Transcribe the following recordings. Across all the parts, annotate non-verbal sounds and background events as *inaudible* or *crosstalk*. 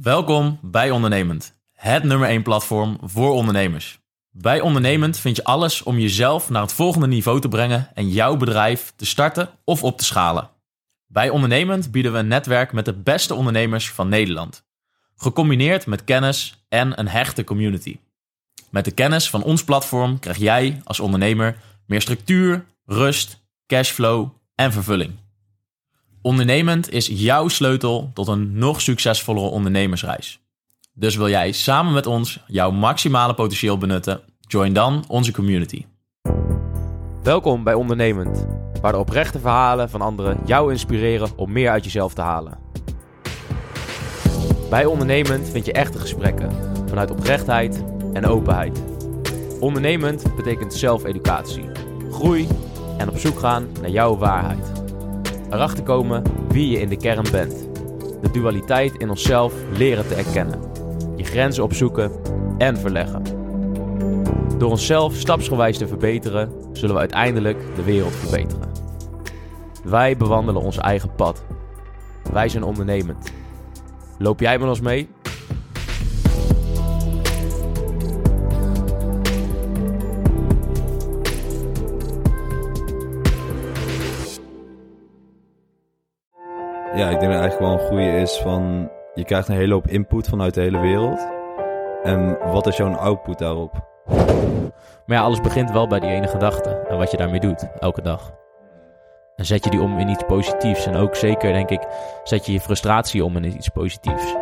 Welkom bij Ondernemend, het nummer 1 platform voor ondernemers. Bij Ondernemend vind je alles om jezelf naar het volgende niveau te brengen en jouw bedrijf te starten of op te schalen. Bij Ondernemend bieden we een netwerk met de beste ondernemers van Nederland. Gecombineerd met kennis en een hechte community. Met de kennis van ons platform krijg jij als ondernemer meer structuur, rust, cashflow en vervulling. Ondernemend is jouw sleutel tot een nog succesvollere ondernemersreis. Dus wil jij samen met ons jouw maximale potentieel benutten? Join dan onze community. Welkom bij Ondernemend, waar de oprechte verhalen van anderen jou inspireren om meer uit jezelf te halen. Bij Ondernemend vind je echte gesprekken vanuit oprechtheid en openheid. Ondernemend betekent zelfeducatie, groei en op zoek gaan naar jouw waarheid. Erachter komen wie je in de kern bent. De dualiteit in onszelf leren te erkennen. Je grenzen opzoeken en verleggen. Door onszelf stapsgewijs te verbeteren, zullen we uiteindelijk de wereld verbeteren. Wij bewandelen ons eigen pad. Wij zijn ondernemend. Loop jij met ons mee? Ja, ik denk dat eigenlijk wel een goede is van... Je krijgt een hele hoop input vanuit de hele wereld. En wat is jouw output daarop? Maar ja, alles begint wel bij die ene gedachte en wat je daarmee doet, elke dag. En zet je die om in iets positiefs. En ook zeker, denk ik, zet je je frustratie om in iets positiefs.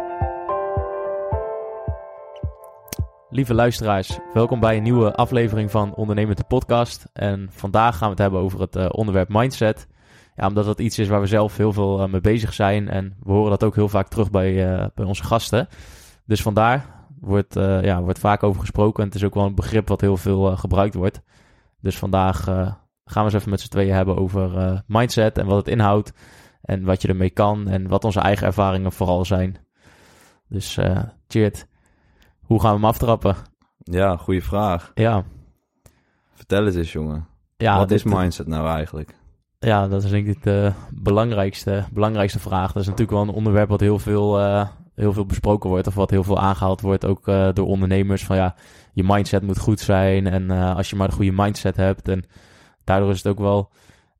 Lieve luisteraars, welkom bij een nieuwe aflevering van Ondernemend de Podcast. En vandaag gaan we het hebben over het uh, onderwerp mindset. Ja, omdat dat iets is waar we zelf heel veel uh, mee bezig zijn. En we horen dat ook heel vaak terug bij, uh, bij onze gasten. Dus vandaar wordt, ja, wordt vaak over gesproken. En het is ook wel een begrip wat heel veel gebruikt wordt. Dus vandaag gaan we eens even met z'n tweeën hebben over mindset en wat het inhoudt. En wat je ermee kan en wat onze eigen ervaringen vooral zijn. Dus uh, Cheert, hoe gaan we hem aftrappen? Ja, goede vraag. Ja. Vertel het eens, jongen. ja Wat is mindset nou eigenlijk? Ja, dat is denk ik de belangrijkste, belangrijkste vraag. Dat is natuurlijk wel een onderwerp wat heel veel, eh, heel veel besproken wordt. Of wat heel veel aangehaald wordt, ook eh, door ondernemers. Van ja, je mindset moet goed zijn. En eh, als je maar de goede mindset hebt. En daardoor is het ook wel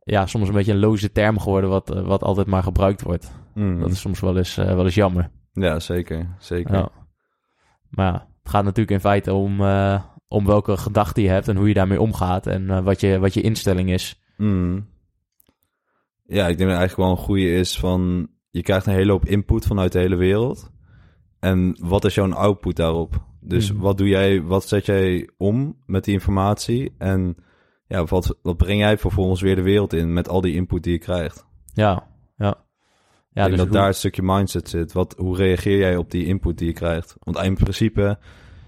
ja, soms een beetje een loze term geworden. Wat, wat altijd maar gebruikt wordt. Mm. Dat is soms wel eens, wel eens jammer. Ja, zeker. Zeker. Ja. Maar ja, het gaat natuurlijk in feite om, om welke gedachten je hebt. En hoe je daarmee omgaat. En wat, je, wat je instelling is. Mm. Ja, ik denk dat eigenlijk wel een goede is van... Je krijgt een hele hoop input vanuit de hele wereld. En wat is jouw output daarop? Dus Mhm. wat doe jij, wat zet jij om met die informatie? En ja, wat, wat breng jij vervolgens weer de wereld in met al die input die je krijgt? Ja, ja. ik Ja, denk dus dat hoe- daar een stukje mindset zit. Wat, hoe reageer jij op die input die je krijgt? Want in principe,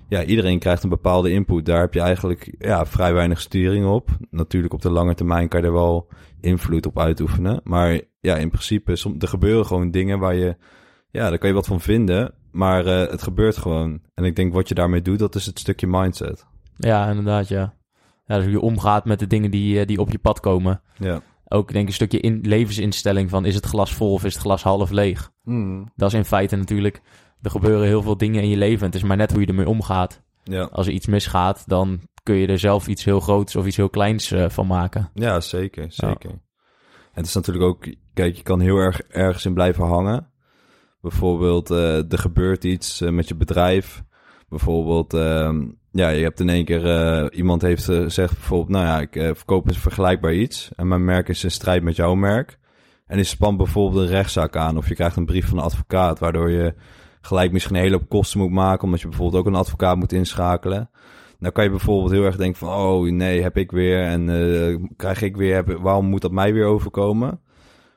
ja, iedereen krijgt een bepaalde input. Daar heb je eigenlijk ja, vrij weinig sturing op. Natuurlijk op de lange termijn kan je er wel invloed op uitoefenen. Maar ja, in principe, som, er gebeuren gewoon dingen waar je, ja, daar kan je wat van vinden. Maar eh, het gebeurt gewoon. En ik denk wat je daarmee doet, dat is het stukje mindset. Ja, inderdaad, ja. ja. Dus hoe je omgaat met de dingen die, eh, die op je pad komen. Ja. Ook denk ik een stukje in, levensinstelling van is het glas vol of is het glas half leeg. Dat is in feite natuurlijk, er gebeuren heel veel dingen in je leven. Het is maar net hoe je ermee omgaat. Ja. Als er iets misgaat, dan kun je er zelf iets heel groots of iets heel kleins eh, van maken. Ja, zeker, zeker. En het is natuurlijk ook, kijk, je kan heel erg ergens in blijven hangen. Bijvoorbeeld, eh, er gebeurt iets eh, met je bedrijf. Bijvoorbeeld, ehm, ja, je hebt in één keer, iemand heeft gezegd bijvoorbeeld, nou ja, ik verkoop een vergelijkbaar iets. En mijn merk is in strijd met jouw merk. En die spant bijvoorbeeld een rechtszaak aan. Of je krijgt een brief van een advocaat, waardoor je gelijk misschien een hele hoop kosten moet maken. Omdat je bijvoorbeeld ook een advocaat moet inschakelen. Dan kan je bijvoorbeeld heel erg denken van, oh nee, heb ik weer en eh, krijg ik weer, waarom moet dat mij weer overkomen?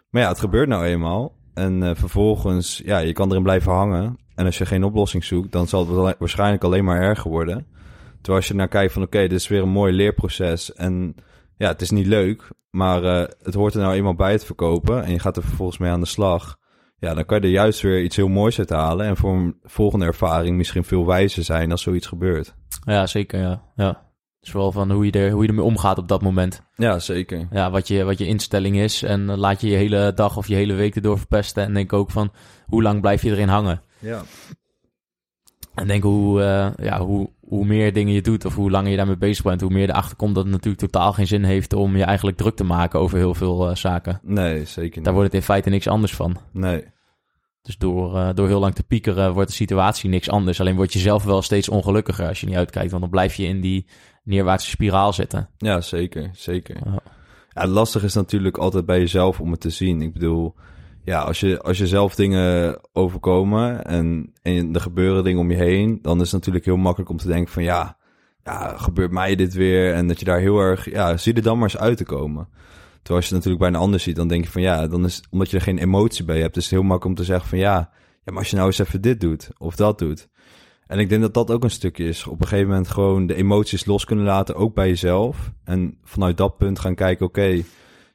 Maar ja, het gebeurt nou eenmaal. En eh, vervolgens, ja, je kan erin blijven hangen. En als je geen oplossing zoekt, dan zal het waarschijnlijk alleen maar erger worden. Terwijl als je naar kijkt van, oké, dit is weer een mooi leerproces. En ja, het is niet leuk, maar eh, het hoort er nou eenmaal bij het verkopen. En je gaat er vervolgens mee aan de slag. Ja, dan kan je er juist weer iets heel moois uit halen. En voor een volgende ervaring misschien veel wijzer zijn als zoiets gebeurt. Ja, zeker, ja. ja. Dus vooral van hoe je, er, hoe je ermee omgaat op dat moment. Ja, zeker. Ja, wat je, wat je instelling is. En eh, laat je je hele dag of je hele week erdoor verpesten. En denk ook van, hoe lang blijf je erin hangen? Ja. En denk hoe, uh, ja, hoe, hoe meer dingen je doet of hoe langer je daarmee bezig bent, hoe meer erachter komt dat het natuurlijk totaal geen zin heeft om je eigenlijk druk te maken over heel veel uh, zaken. Nee, zeker niet. Daar wordt het in feite niks anders van. Nee. Dus door, uh, door heel lang te piekeren wordt de situatie niks anders. Alleen word je zelf wel steeds ongelukkiger als je niet uitkijkt. Want dan blijf je in die neerwaartse spiraal zitten. Ja, zeker. Zeker. Ja lastig is natuurlijk altijd bij jezelf om het te zien. Ik bedoel, ja, als je, als je zelf dingen overkomen en, en er gebeuren dingen om je heen, dan is het natuurlijk heel makkelijk om te denken van ja, ja, gebeurt mij dit weer? En dat je daar heel erg, ja, zie er dan maar eens uit te komen. Terwijl als je natuurlijk bij een ander ziet, dan denk je van ja, dan is omdat je er geen emotie bij hebt, is het heel makkelijk om te zeggen van ja, ja, maar als je nou eens even dit doet of dat doet. En ik denk dat dat ook een stukje is. Op een gegeven moment gewoon de emoties los kunnen laten, ook bij jezelf. En vanuit dat punt gaan kijken, oké,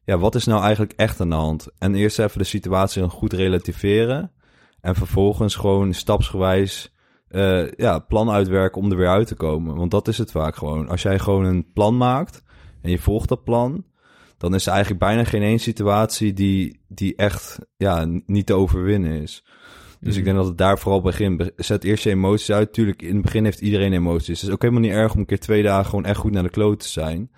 ja, wat is nou eigenlijk echt aan de hand? En eerst even de situatie goed relativeren. En vervolgens gewoon stapsgewijs uh, ja, plan uitwerken om er weer uit te komen. Want dat is het vaak gewoon. Als jij gewoon een plan maakt en je volgt dat plan, dan is er eigenlijk bijna geen één situatie die, die echt ja, niet te overwinnen is. Dus ik mhm. denk dat het daar vooral begint. Zet eerst je emoties uit. Tuurlijk, in het begin heeft iedereen emoties. Het is ook helemaal niet erg om een keer twee dagen gewoon echt goed naar de kloot te zijn.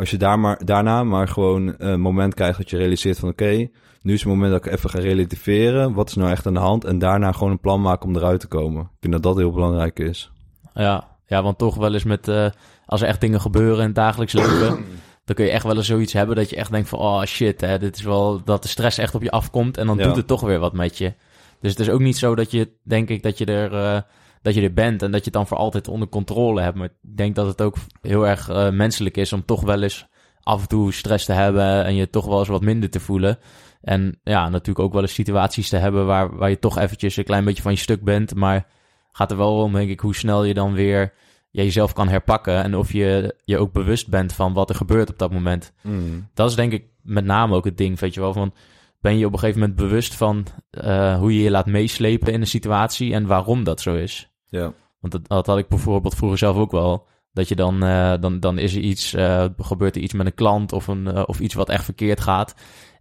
Als je daar maar, daarna maar gewoon een moment krijgt dat je realiseert van oké, nu is het moment dat ik even ga relativeren. Wat is nou echt aan de hand? En daarna gewoon een plan maken om eruit te komen. Ik denk dat dat heel belangrijk is. Ja, ja want toch wel eens met, uh, als er echt dingen gebeuren in het dagelijks leven, *clears throat* dan kun je echt wel eens zoiets hebben dat je echt denkt van, oh shit, hè, dit is wel dat de stress echt op je afkomt en dan doet het toch weer wat met je. Dus het is ook niet zo dat je, denk ik, dat je er... Uh, dat je er bent en dat je het dan voor altijd onder controle hebt. Maar ik denk dat het ook heel erg uh, menselijk is om toch wel eens af en toe stress te hebben en je toch wel eens wat minder te voelen. En ja, natuurlijk ook wel eens situaties te hebben waar, waar je toch eventjes een klein beetje van je stuk bent. Maar gaat er wel om, denk ik, hoe snel je dan weer jezelf kan herpakken. En of je je ook bewust bent van wat er gebeurt op dat moment. Mm. Dat is denk ik met name ook het ding, weet je wel. Van, ben je op een gegeven moment bewust van uh, hoe je je laat meeslepen in een situatie en waarom dat zo is. Ja. Want dat, dat, had ik bijvoorbeeld vroeger zelf ook wel. Dat je dan, uh, dan, dan is er iets, uh, gebeurt er iets met een klant of, een, uh, of iets wat echt verkeerd gaat.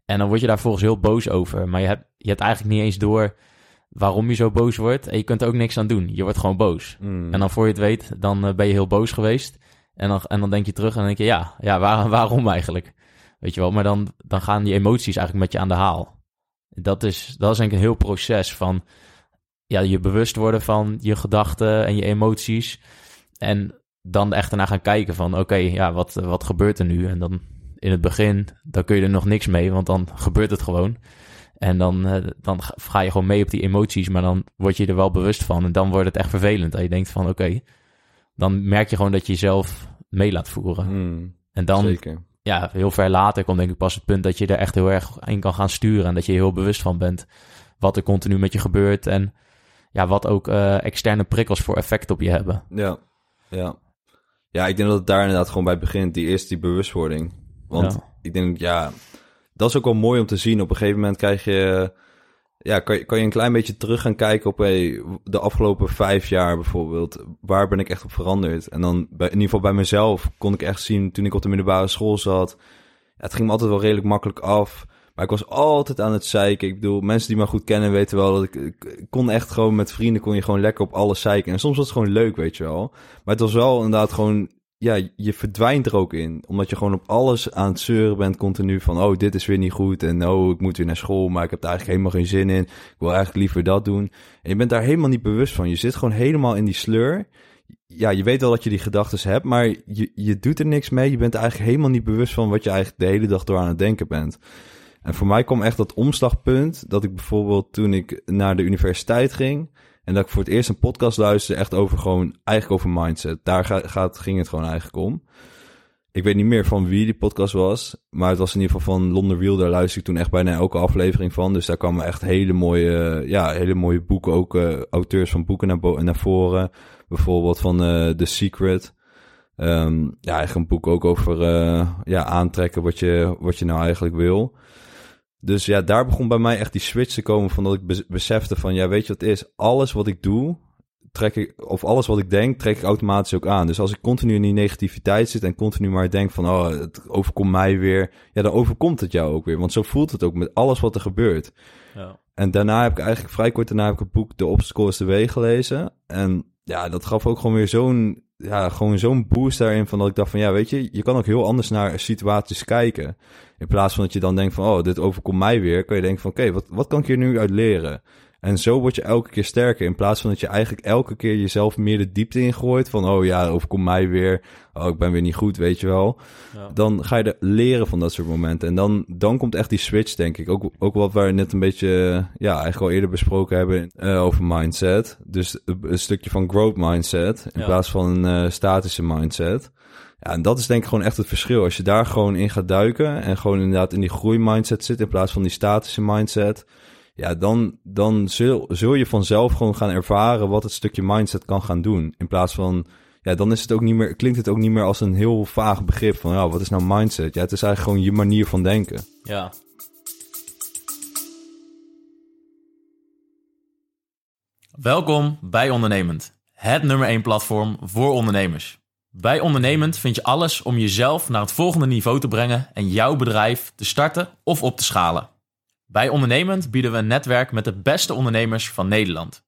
En dan word je daar volgens heel boos over. Maar je hebt, je hebt eigenlijk niet eens door waarom je zo boos wordt. En je kunt er ook niks aan doen. Je wordt gewoon boos. Mm. En dan voor je het weet, dan ben je heel boos geweest. En dan, en dan denk je terug en dan denk je, ja, ja waar, *laughs* waarom eigenlijk? Weet je wel, maar dan, dan gaan die emoties eigenlijk met je aan de haal. Dat is, dat is denk ik een heel proces van ja, je bewust worden van je gedachten en je emoties. En dan echt ernaar gaan kijken van oké, ja, wat, wat gebeurt er nu? En dan in het begin, dan kun je er nog niks mee, want dan gebeurt het gewoon. En dan, uh, dan ga je gewoon mee op die emoties, maar dan word je er wel bewust van. En dan wordt het echt vervelend. En je denkt van oké, dan merk je gewoon dat je jezelf mee laat voeren. Hmm, en dan, zeker. ja, heel ver later komt denk ik pas het punt dat je er echt heel erg in kan gaan sturen. En dat je heel bewust van bent wat er continu met je gebeurt. En ja, wat ook uh, externe prikkels voor effect op je hebben. Ja, ja. Ja, ik denk dat het daar inderdaad gewoon bij begint, die eerste die bewustwording. Want Ja. ik denk, ja, dat is ook wel mooi om te zien. Op een gegeven moment krijg je, ja, kan je, kan je een klein beetje terug gaan kijken op hey, de afgelopen vijf jaar bijvoorbeeld. Waar ben ik echt op veranderd? En dan, bij, in ieder geval bij mezelf, kon ik echt zien toen ik op de middelbare school zat. Ja, het ging me altijd wel redelijk makkelijk af. Maar ik was altijd aan het zeiken. Ik bedoel, mensen die me goed kennen weten wel dat ik, ik kon echt gewoon met vrienden kon je gewoon lekker op alles zeiken. En soms was het gewoon leuk, weet je wel. Maar het was wel inderdaad gewoon, ja, je verdwijnt er ook in. Omdat je gewoon op alles aan het zeuren bent continu van, oh, dit is weer niet goed. En oh, ik moet weer naar school, maar ik heb daar eigenlijk helemaal geen zin in. Ik wil eigenlijk liever dat doen. En je bent daar helemaal niet bewust van. Je zit gewoon helemaal in die sleur. Ja, je weet wel dat je die gedachten hebt, maar je, je doet er niks mee. Je bent eigenlijk helemaal niet bewust van wat je eigenlijk de hele dag door aan het denken bent. En voor mij kwam echt dat omslagpunt dat ik bijvoorbeeld toen ik naar de universiteit ging en dat ik voor het eerst een podcast luisterde echt over gewoon eigenlijk over mindset. Daar gaat, ging het gewoon eigenlijk om. Ik weet niet meer van wie die podcast was, maar het was in ieder geval van Londer Wiel. Daar luister ik toen echt bijna elke aflevering van. Dus daar kwamen echt hele mooie, ja, hele mooie boeken, ook uh, auteurs van boeken naar, naar voren. Bijvoorbeeld van uh, The Secret. Um, ja, echt een boek ook over uh, ja, aantrekken wat je, wat je nou eigenlijk wil. Dus ja, daar begon bij mij echt die switch te komen van dat ik besefte van, ja, weet je wat het is? Alles wat ik doe, trek ik, of alles wat ik denk, trek ik automatisch ook aan. Dus als ik continu in die negativiteit zit en continu maar denk van, oh, het overkomt mij weer, ja, dan overkomt het jou ook weer. Want zo voelt het ook met alles wat er gebeurt. Ja. En daarna heb ik eigenlijk vrij kort daarna heb ik het boek De Obstacle is de Weg gelezen. En ja, dat gaf ook gewoon weer zo'n ja, gewoon zo'n boost daarin van dat ik dacht van ja, weet je, je kan ook heel anders naar situaties kijken. In plaats van dat je dan denkt van oh, dit overkomt mij weer, kan je denken van oké, wat, wat kan ik hier nu uit leren? En zo word je elke keer sterker. In plaats van dat je eigenlijk elke keer jezelf meer de diepte ingooit. Van, oh ja, overkomt mij weer. Oh, ik ben weer niet goed, weet je wel. Ja. Dan ga je er leren van dat soort momenten. En dan, dan komt echt die switch, denk ik. Ook, ook wat we net een beetje, ja, eigenlijk al eerder besproken hebben uh, over mindset. Dus een stukje van growth mindset. In plaats van een uh, statische mindset. Ja, en dat is denk ik gewoon echt het verschil. Als je daar gewoon in gaat duiken en gewoon inderdaad in die groeimindset zit in plaats van die statische mindset, ja, dan, dan zul, zul je vanzelf gewoon gaan ervaren wat het stukje mindset kan gaan doen. In plaats van, ja, dan is het ook niet meer, klinkt het ook niet meer als een heel vaag begrip van, ja, wat is nou mindset? Ja, het is eigenlijk gewoon je manier van denken. Ja. Welkom bij Ondernemend, het nummer 1 platform voor ondernemers. Bij Ondernemend vind je alles om jezelf naar het volgende niveau te brengen en jouw bedrijf te starten of op te schalen. Bij Ondernemend bieden we een netwerk met de beste ondernemers van Nederland.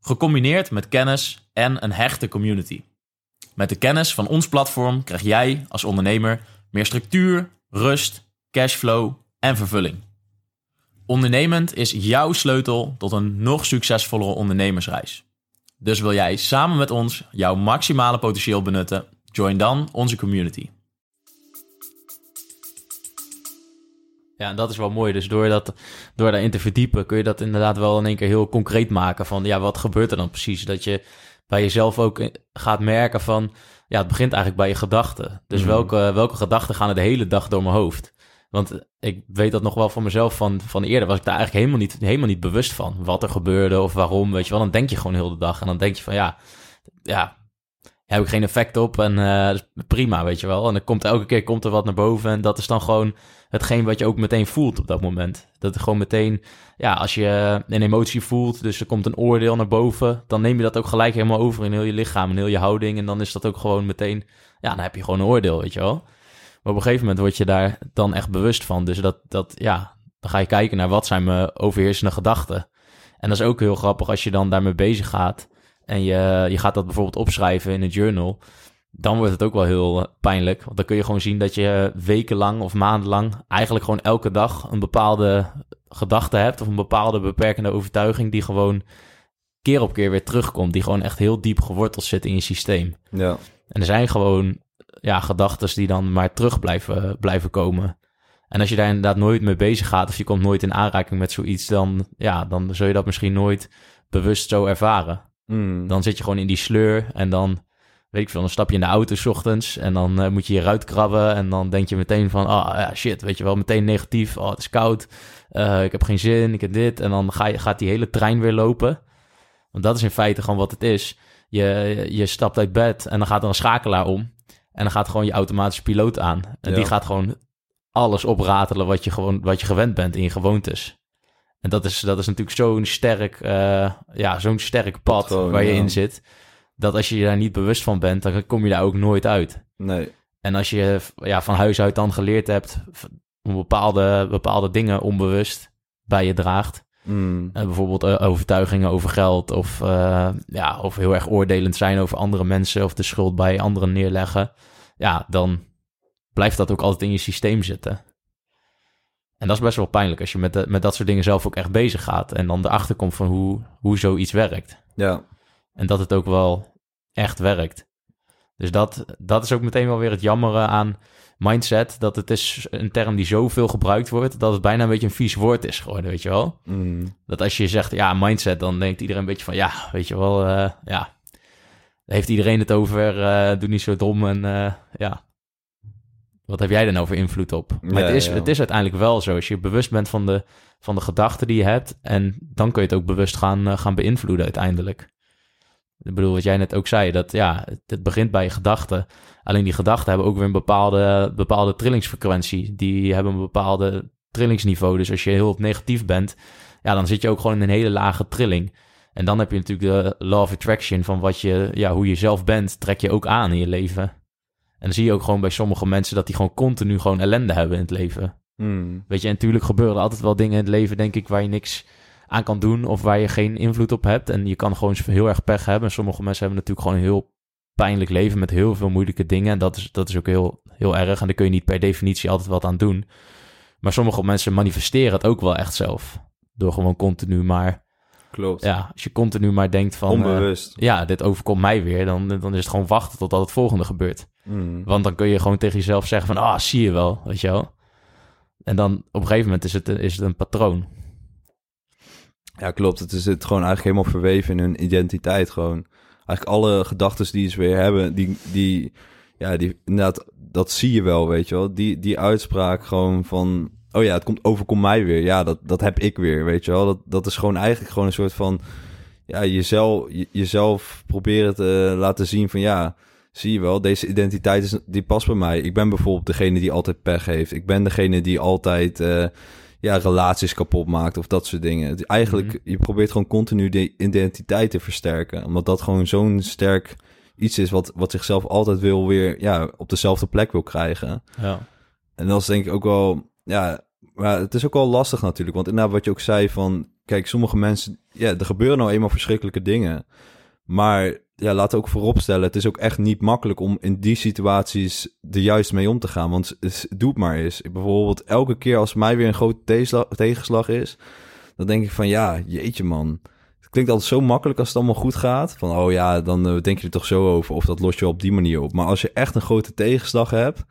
Gecombineerd met kennis en een hechte community. Met de kennis van ons platform krijg jij als ondernemer meer structuur, rust, cashflow en vervulling. Ondernemend is jouw sleutel tot een nog succesvollere ondernemersreis. Dus wil jij samen met ons jouw maximale potentieel benutten? Join dan onze community. Ja, en dat is wel mooi. Dus door, dat, door daarin te verdiepen kun je dat inderdaad wel in één keer heel concreet maken. Van ja, wat gebeurt er dan precies? Dat je bij jezelf ook gaat merken van... Ja, het begint eigenlijk bij je gedachten. Dus mhm. welke, welke gedachten gaan er de hele dag door mijn hoofd? Want ik weet dat nog wel van mezelf van, van eerder. Was ik daar eigenlijk helemaal niet, helemaal niet bewust van. Wat er gebeurde of waarom, weet je wel. Dan denk je gewoon heel de dag. En dan denk je van ja, ja heb ik geen effect op en uh, prima, weet je wel. En dan komt elke keer komt er wat naar boven en dat is dan gewoon hetgeen wat je ook meteen voelt op dat moment. Dat gewoon meteen, ja, als je een emotie voelt, dus er komt een oordeel naar boven, dan neem je dat ook gelijk helemaal over in heel je lichaam en heel je houding en dan is dat ook gewoon meteen, ja, dan heb je gewoon een oordeel, weet je wel. Maar op een gegeven moment word je daar dan echt bewust van. Dus dat, dat ja, dan ga je kijken naar wat zijn mijn overheersende gedachten. En dat is ook heel grappig als je dan daarmee bezig gaat en je, je gaat dat bijvoorbeeld opschrijven in een journal, dan wordt het ook wel heel eh, pijnlijk. Want dan kun je gewoon zien dat je wekenlang of maandenlang eigenlijk gewoon elke dag een bepaalde gedachte hebt of een bepaalde beperkende overtuiging die gewoon keer op keer weer terugkomt, die gewoon echt heel diep geworteld zit in je systeem. Ja. En er zijn gewoon ja, gedachten die dan maar terug blijven, blijven komen. En als je daar inderdaad nooit mee bezig gaat of je komt nooit in aanraking met zoiets, dan, ja, dan zul je dat misschien nooit bewust zo ervaren. Mm. Dan zit je gewoon in die sleur en dan, weet ik veel, dan stap je in de auto s ochtends en dan uh, moet je hieruit krabben en dan denk je meteen van, ah oh, ja, shit, weet je wel, meteen negatief, oh het is koud, uh, ik heb geen zin, ik heb dit. En dan ga je, gaat die hele trein weer lopen. Want dat is in feite gewoon wat het is. Je, je stapt uit bed en dan gaat er een schakelaar om. En dan gaat gewoon je automatische piloot aan. En ja. die gaat gewoon alles opratelen wat je, gewoon, wat je gewend bent in je gewoontes. En dat is, dat is natuurlijk zo'n sterk, uh, ja, zo'n sterk pad waar je in zit. Dat als je je daar niet bewust van bent, dan kom je daar ook nooit uit. Nee. En als je ja, van huis uit dan geleerd hebt om bepaalde, bepaalde dingen onbewust bij je draagt. Mm. Uh, bijvoorbeeld uh, overtuigingen over geld of, ja, of heel erg oordelend zijn over andere mensen of de schuld bij anderen neerleggen. Ja, dan blijft dat ook altijd in je systeem zitten. En dat is best wel pijnlijk als je met, de, met dat soort dingen zelf ook echt bezig gaat. En dan erachter komt van hoe, hoe zoiets werkt. Ja. En dat het ook wel echt werkt. Dus dat, dat is ook meteen wel weer het jammere aan mindset. Dat het is een term die zoveel gebruikt wordt, dat het bijna een beetje een vies woord is geworden, weet je wel. Mm. Dat als je zegt, ja, mindset, dan denkt iedereen een beetje van, ja, weet je wel, uh, ja. Heeft iedereen het over, uh, doe niet zo dom en uh, ja, wat heb jij er nou voor invloed op? Maar het, is, het is uiteindelijk wel zo. Als je bewust bent van de, van de gedachten die je hebt. En dan kun je het ook bewust gaan, uh, gaan beïnvloeden uiteindelijk. Ik bedoel, wat jij net ook zei, dat ja, het, begint bij je gedachten. Alleen die gedachten hebben ook weer een bepaalde, bepaalde trillingsfrequentie. Die hebben een bepaalde trillingsniveau. Dus als je heel negatief bent, ja, dan zit je ook gewoon in een hele lage trilling. En dan heb je natuurlijk de law of attraction van wat je, ja, hoe je zelf bent, trek je ook aan in je leven. En dan zie je ook gewoon bij sommige mensen dat die gewoon continu gewoon ellende hebben in het leven. Hmm. Weet je, en natuurlijk gebeuren er altijd wel dingen in het leven, denk ik, waar je niks aan kan doen of waar je geen invloed op hebt. En je kan gewoon heel erg pech hebben. En sommige mensen hebben natuurlijk gewoon een heel pijnlijk leven met heel veel moeilijke dingen. En dat is, dat is ook heel, heel erg. En daar kun je niet per definitie altijd wat aan doen. Maar sommige mensen manifesteren het ook wel echt zelf. Door gewoon continu maar... Klopt. Ja, als je continu maar denkt van... eh, Onbewust. ja, dit overkomt mij weer. Dan, dan is het gewoon wachten totdat het volgende gebeurt. Mm. Want dan kun je gewoon tegen jezelf zeggen van... Ah, zie je wel, weet je wel. En dan op een gegeven moment is het, is het een patroon. Ja, klopt. Het is het gewoon eigenlijk helemaal verweven in hun identiteit. Gewoon eigenlijk alle gedachten die ze weer hebben, die, die, ja, die, inderdaad, dat zie je wel, weet je wel. Die, die uitspraak gewoon van, oh ja, het komt, overkomt mij weer. Ja, dat, dat heb ik weer, weet je wel. Dat, dat is gewoon eigenlijk gewoon een soort van, ja, jezelf, je- jezelf proberen te laten zien van, ja, zie je wel, deze identiteit is, die past bij mij. Ik ben bijvoorbeeld degene die altijd pech heeft. Ik ben degene die altijd, eh, ja, relaties kapot maakt of dat soort dingen. Eigenlijk, Mhm. je probeert gewoon continu de identiteit te versterken. Omdat dat gewoon zo'n sterk iets is wat, wat zichzelf altijd wil weer, ja, op dezelfde plek wil krijgen. Ja. En dat is denk ik ook wel, ja, maar het is ook wel lastig natuurlijk. Want inderdaad, wat je ook zei van, kijk, sommige mensen, ja, er gebeuren nou eenmaal verschrikkelijke dingen. Maar ja, laten we ook vooropstellen, het is ook echt niet makkelijk om in die situaties er juist mee om te gaan. Want doe het maar eens. Ik bijvoorbeeld elke keer als mij weer een grote tegenslag, is, dan denk ik van, ja, jeetje man. Klinkt altijd zo makkelijk als het allemaal goed gaat. Van, oh ja, dan eh, denk je er toch zo over. Of dat los je op die manier op. Maar als je echt een grote tegenslag hebt,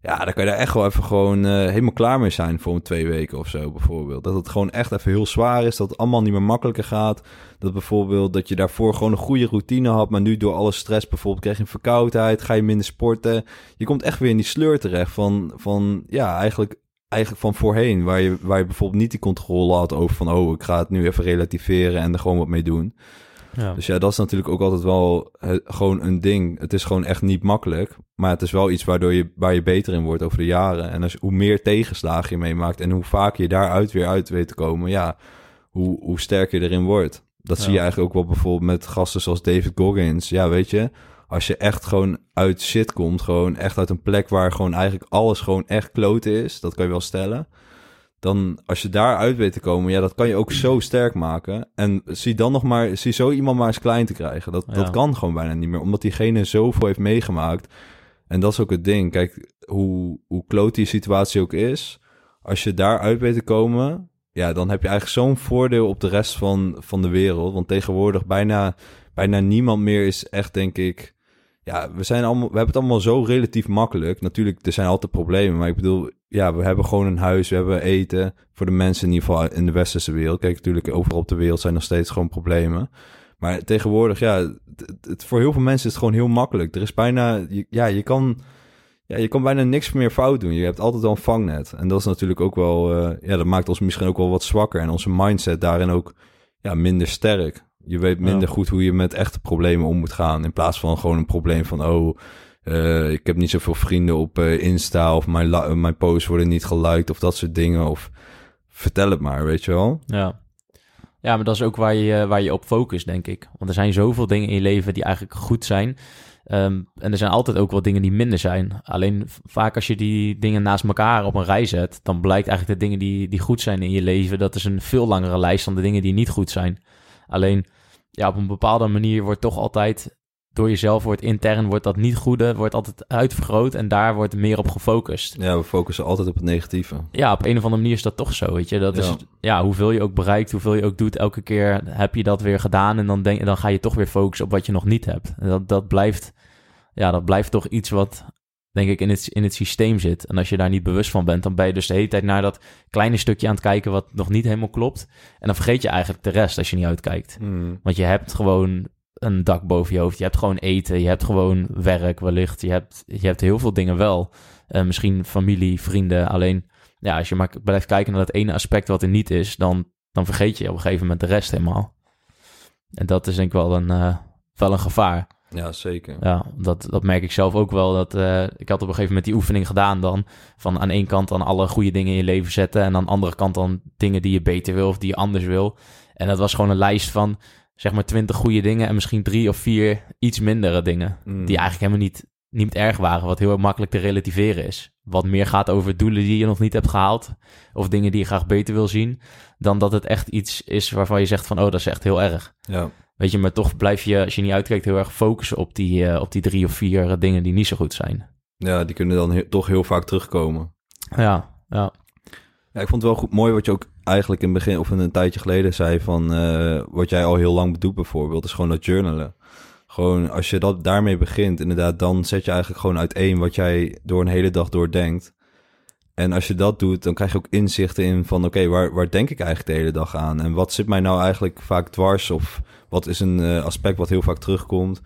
ja, dan kan je daar echt wel even gewoon eh, helemaal klaar mee zijn voor een twee weken of zo bijvoorbeeld. Dat het gewoon echt even heel zwaar is, dat het allemaal niet meer makkelijker gaat. Dat bijvoorbeeld dat je daarvoor gewoon een goede routine had, maar nu door alle stress bijvoorbeeld krijg je een verkoudheid, ga je minder sporten. Je komt echt weer in die sleur terecht van, van ja, eigenlijk, eigenlijk van voorheen, waar je, waar je bijvoorbeeld niet die controle had over van, oh, ik ga het nu even relativeren en er gewoon wat mee doen. Ja. Dus ja, dat is natuurlijk ook altijd wel gewoon een ding. Het is gewoon echt niet makkelijk. Maar het is wel iets waardoor je, waar je beter in wordt over de jaren. En als, hoe meer tegenslagen je meemaakt en hoe vaker je daaruit weer uit weet te komen, ja, hoe, hoe sterker je erin wordt. Dat Ja. zie je eigenlijk ook wel bijvoorbeeld met gasten zoals David Goggins. Ja, weet je, als je echt gewoon uit shit komt, gewoon echt uit een plek waar gewoon eigenlijk alles gewoon echt kloten is, dat kan je wel stellen dan als je daaruit weet te komen, ja, dat kan je ook zo sterk maken. En zie dan nog maar, zie zo iemand maar eens klein te krijgen. Dat, Ja. dat kan gewoon bijna niet meer, omdat diegene zoveel heeft meegemaakt. En dat is ook het ding. Kijk, hoe, hoe kloot die situatie ook is, als je daaruit weet te komen, ja, dan heb je eigenlijk zo'n voordeel op de rest van, van de wereld. Want tegenwoordig bijna, bijna niemand meer is echt, denk ik, ja, we, zijn allemaal, we hebben het allemaal zo relatief makkelijk. Natuurlijk, er zijn altijd problemen. Maar ik bedoel, ja, we hebben gewoon een huis, we hebben eten. Voor de mensen in ieder geval in de westerse wereld. Kijk, natuurlijk, overal op de wereld zijn nog steeds gewoon problemen. Maar tegenwoordig, ja, het, het- voor heel veel mensen is het gewoon heel makkelijk. Er is bijna, ja, je kan, ja, je kan bijna niks meer fout doen. Je hebt altijd wel een vangnet. En dat is natuurlijk ook wel, eh, ja, dat maakt ons misschien ook wel wat zwakker. En onze mindset daarin ook, ja, minder sterk. Je weet minder Ja. goed hoe je met echte problemen om moet gaan. In plaats van gewoon een probleem van, oh, eh, ik heb niet zoveel vrienden op eh, Insta. Of mijn, la- mijn posts worden niet geliked of dat soort dingen. Of vertel het maar, weet je wel. Ja. Ja, maar dat is ook waar je, waar je op focust, denk ik. Want er zijn zoveel dingen in je leven die eigenlijk goed zijn. Ehm, en er zijn altijd ook wel dingen die minder zijn. Alleen vaak als je die dingen naast elkaar op een rij zet, dan blijkt eigenlijk de dingen die, die goed zijn in je leven, dat is een veel langere lijst dan de dingen die niet goed zijn. Alleen, ja, op een bepaalde manier wordt toch altijd door jezelf, wordt intern, wordt dat niet goede, wordt altijd uitvergroot en daar wordt meer op gefocust. Ja, we focussen altijd op het negatieve. Ja, op een of andere manier is dat toch zo, weet je. Dat is, Ja. ja, hoeveel je ook bereikt, hoeveel je ook doet, elke keer heb je dat weer gedaan en dan, denk, dan ga je toch weer focussen op wat je nog niet hebt. En dat, dat, blijft, ja, dat blijft toch iets wat, denk ik, in het, in het systeem zit. En als je daar niet bewust van bent, dan ben je dus de hele tijd naar dat kleine stukje aan het kijken wat nog niet helemaal klopt. En dan vergeet je eigenlijk de rest als je niet uitkijkt. Hmm. Want je hebt gewoon een dak boven je hoofd. Je hebt gewoon eten. Je hebt gewoon werk wellicht. Je hebt, je hebt heel veel dingen wel. Eh, misschien familie, vrienden. Alleen, ja, als je maar blijft kijken naar dat ene aspect wat er niet is, dan, dan vergeet je op een gegeven moment de rest helemaal. En dat is denk ik wel een, eh, wel een gevaar. Ja, zeker. Ja, dat, dat merk ik zelf ook wel. Dat, eh, ik had op een gegeven moment die oefening gedaan dan. Van aan één kant dan alle goede dingen in je leven zetten. En aan de andere kant dan dingen die je beter wil of die je anders wil. En dat was gewoon een lijst van zeg maar twintig goede dingen. En misschien drie of vier iets mindere dingen. Hmm. Die eigenlijk helemaal niet niet erg waren, wat heel makkelijk te relativeren is. Wat meer gaat over doelen die je nog niet hebt gehaald, of dingen die je graag beter wil zien, dan dat het echt iets is waarvan je zegt van, oh, dat is echt heel erg. Ja. Weet je, maar toch blijf je, als je niet uitkijkt, heel erg focussen op die, uh, op die drie of vier dingen die niet zo goed zijn. Ja, die kunnen dan he toch heel vaak terugkomen. Ja, ja. Ja, ik vond het wel goed, mooi wat je ook eigenlijk in het begin of een tijdje geleden zei van uh, wat jij al heel lang doet bijvoorbeeld, is gewoon dat journalen. Gewoon als je dat daarmee begint, inderdaad, dan zet je eigenlijk gewoon uiteen wat jij door een hele dag doordenkt. En als je dat doet, dan krijg je ook inzichten in van oké, waar, waar denk ik eigenlijk de hele dag aan? En wat zit mij nou eigenlijk vaak dwars? Of wat is een uh, aspect wat heel vaak terugkomt?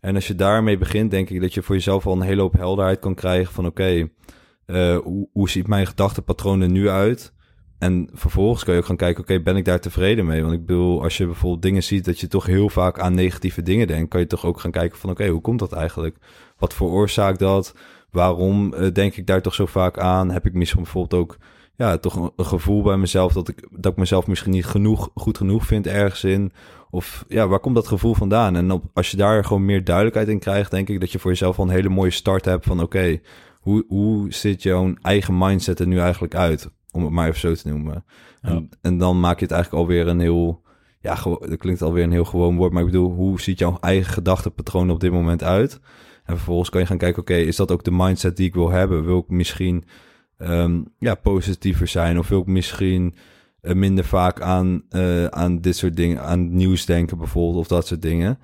En als je daarmee begint, denk ik dat je voor jezelf al een hele hoop helderheid kan krijgen van oké, uh, hoe, hoe ziet mijn gedachtenpatroon nu uit? En vervolgens kan je ook gaan kijken, oké, ben ik daar tevreden mee? Want ik bedoel, als je bijvoorbeeld dingen ziet dat je toch heel vaak aan negatieve dingen denkt, kan je toch ook gaan kijken van, oké, hoe komt dat eigenlijk? Wat veroorzaakt dat? Waarom uh, denk ik daar toch zo vaak aan? Heb ik misschien bijvoorbeeld ook, ja, toch een, gevoel bij mezelf dat ik, dat ik mezelf misschien niet genoeg, goed genoeg vind ergens in? Of ja, waar komt dat gevoel vandaan? En op, als je daar gewoon meer duidelijkheid in krijgt, denk ik dat je voor jezelf al een hele mooie start hebt van, oké, hoe, hoe zit jouw eigen mindset er nu eigenlijk uit? Om het maar even zo te noemen. Ja. En, en, dan maak je het eigenlijk alweer een heel... Ja, dat klinkt alweer een heel gewoon woord. Maar ik bedoel, hoe ziet jouw eigen gedachtenpatroon op dit moment uit? En vervolgens kan je gaan kijken, oké, okay, is dat ook de mindset die ik wil hebben? Wil ik misschien um, ja, positiever zijn? Of wil ik misschien uh, minder vaak aan, uh, aan dit soort dingen, aan nieuws denken bijvoorbeeld, of dat soort dingen?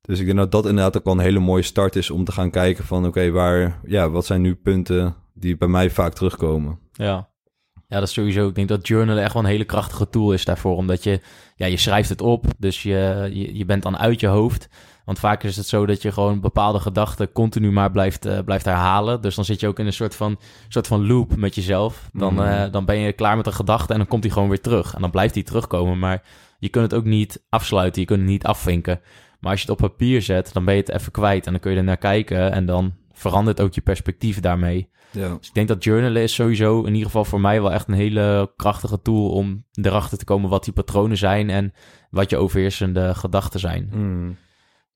Dus ik denk dat dat inderdaad ook wel een hele mooie start is om te gaan kijken van oké, okay, waar, ja, wat zijn nu punten die bij mij vaak terugkomen? Ja. Ja, dat is sowieso. Ik denk dat journalen echt wel een hele krachtige tool is daarvoor. Omdat je, ja, je schrijft het op. Dus je, je, je bent dan uit je hoofd. Want vaak is het zo dat je gewoon bepaalde gedachten continu maar blijft, uh, blijft herhalen. Dus dan zit je ook in een soort van, soort van loop met jezelf. Dan, mm. uh, dan ben je klaar met een gedachte en dan komt die gewoon weer terug. En dan blijft die terugkomen. Maar je kunt het ook niet afsluiten. Je kunt het niet afvinken. Maar als je het op papier zet, dan ben je het even kwijt. En dan kun je er naar kijken. En dan verandert ook je perspectief daarmee. Ja. Dus ik denk dat journalen is sowieso in ieder geval voor mij wel echt een hele krachtige tool om erachter te komen wat die patronen zijn en wat je overheersende gedachten zijn. Mm.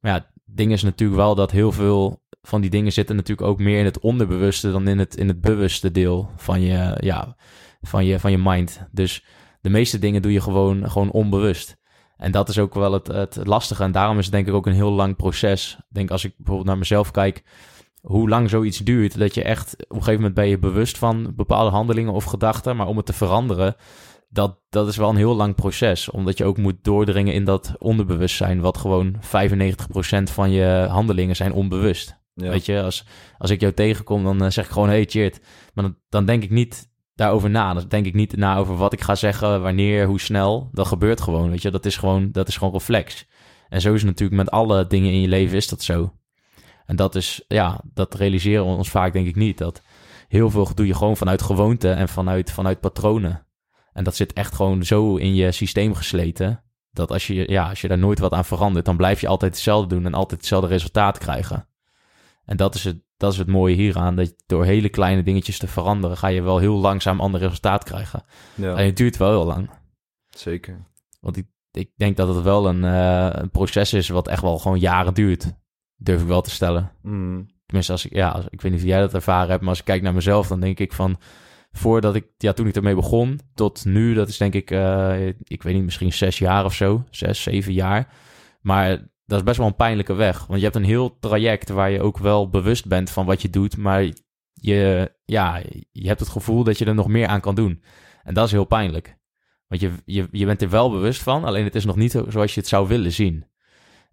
Maar ja, het ding is natuurlijk wel dat heel veel van die dingen zitten natuurlijk ook meer in het onderbewuste dan in het, in het bewuste deel van je, ja, van, je, van je mind. Dus de meeste dingen doe je gewoon, gewoon onbewust. En dat is ook wel het, het lastige. En daarom is het denk ik ook een heel lang proces. Ik denk als ik bijvoorbeeld naar mezelf kijk, hoe lang zoiets duurt. Dat je echt op een gegeven moment ben je bewust van bepaalde handelingen of gedachten. Maar om het te veranderen, dat, dat is wel een heel lang proces. Omdat je ook moet doordringen in dat onderbewustzijn. Wat gewoon 95% van je handelingen zijn onbewust. Ja. Weet je, als, als ik jou tegenkom, dan uh, zeg ik gewoon: hey, cheert. Maar dan, dan denk ik niet daarover na. Dan denk ik niet na over wat ik ga zeggen, wanneer, hoe snel. Dat gebeurt gewoon, weet je. Dat is gewoon, dat is gewoon reflex. En zo is het natuurlijk met alle dingen in je leven is dat zo. En dat is, ja, dat realiseren we ons vaak denk ik niet. Dat heel veel doe je gewoon vanuit gewoonte en vanuit, vanuit patronen. En dat zit echt gewoon zo in je systeem gesleten. Dat als je, ja, als je daar nooit wat aan verandert, dan blijf je altijd hetzelfde doen en altijd hetzelfde resultaat krijgen. En dat is het, dat is het mooie hieraan. Dat door hele kleine dingetjes te veranderen, ga je wel heel langzaam ander resultaat krijgen. Ja. En het duurt wel heel lang. Zeker. Want ik, ik denk dat het wel een, uh, een proces is wat echt wel gewoon jaren duurt. Durf ik wel te stellen. Mm. Tenminste, als ik, ja, als, ik weet niet of jij dat ervaren hebt, maar als ik kijk naar mezelf, dan denk ik van, voordat ik, ja, toen ik ermee begon, tot nu, dat is denk ik, uh, ik weet niet, misschien zes jaar of zo, zes, zeven jaar. Maar dat is best wel een pijnlijke weg, want je hebt een heel traject waar je ook wel bewust bent van wat je doet, maar je, ja, je hebt het gevoel dat je er nog meer aan kan doen. En dat is heel pijnlijk. Want je, je, je bent er wel bewust van, alleen het is nog niet zoals je het zou willen zien.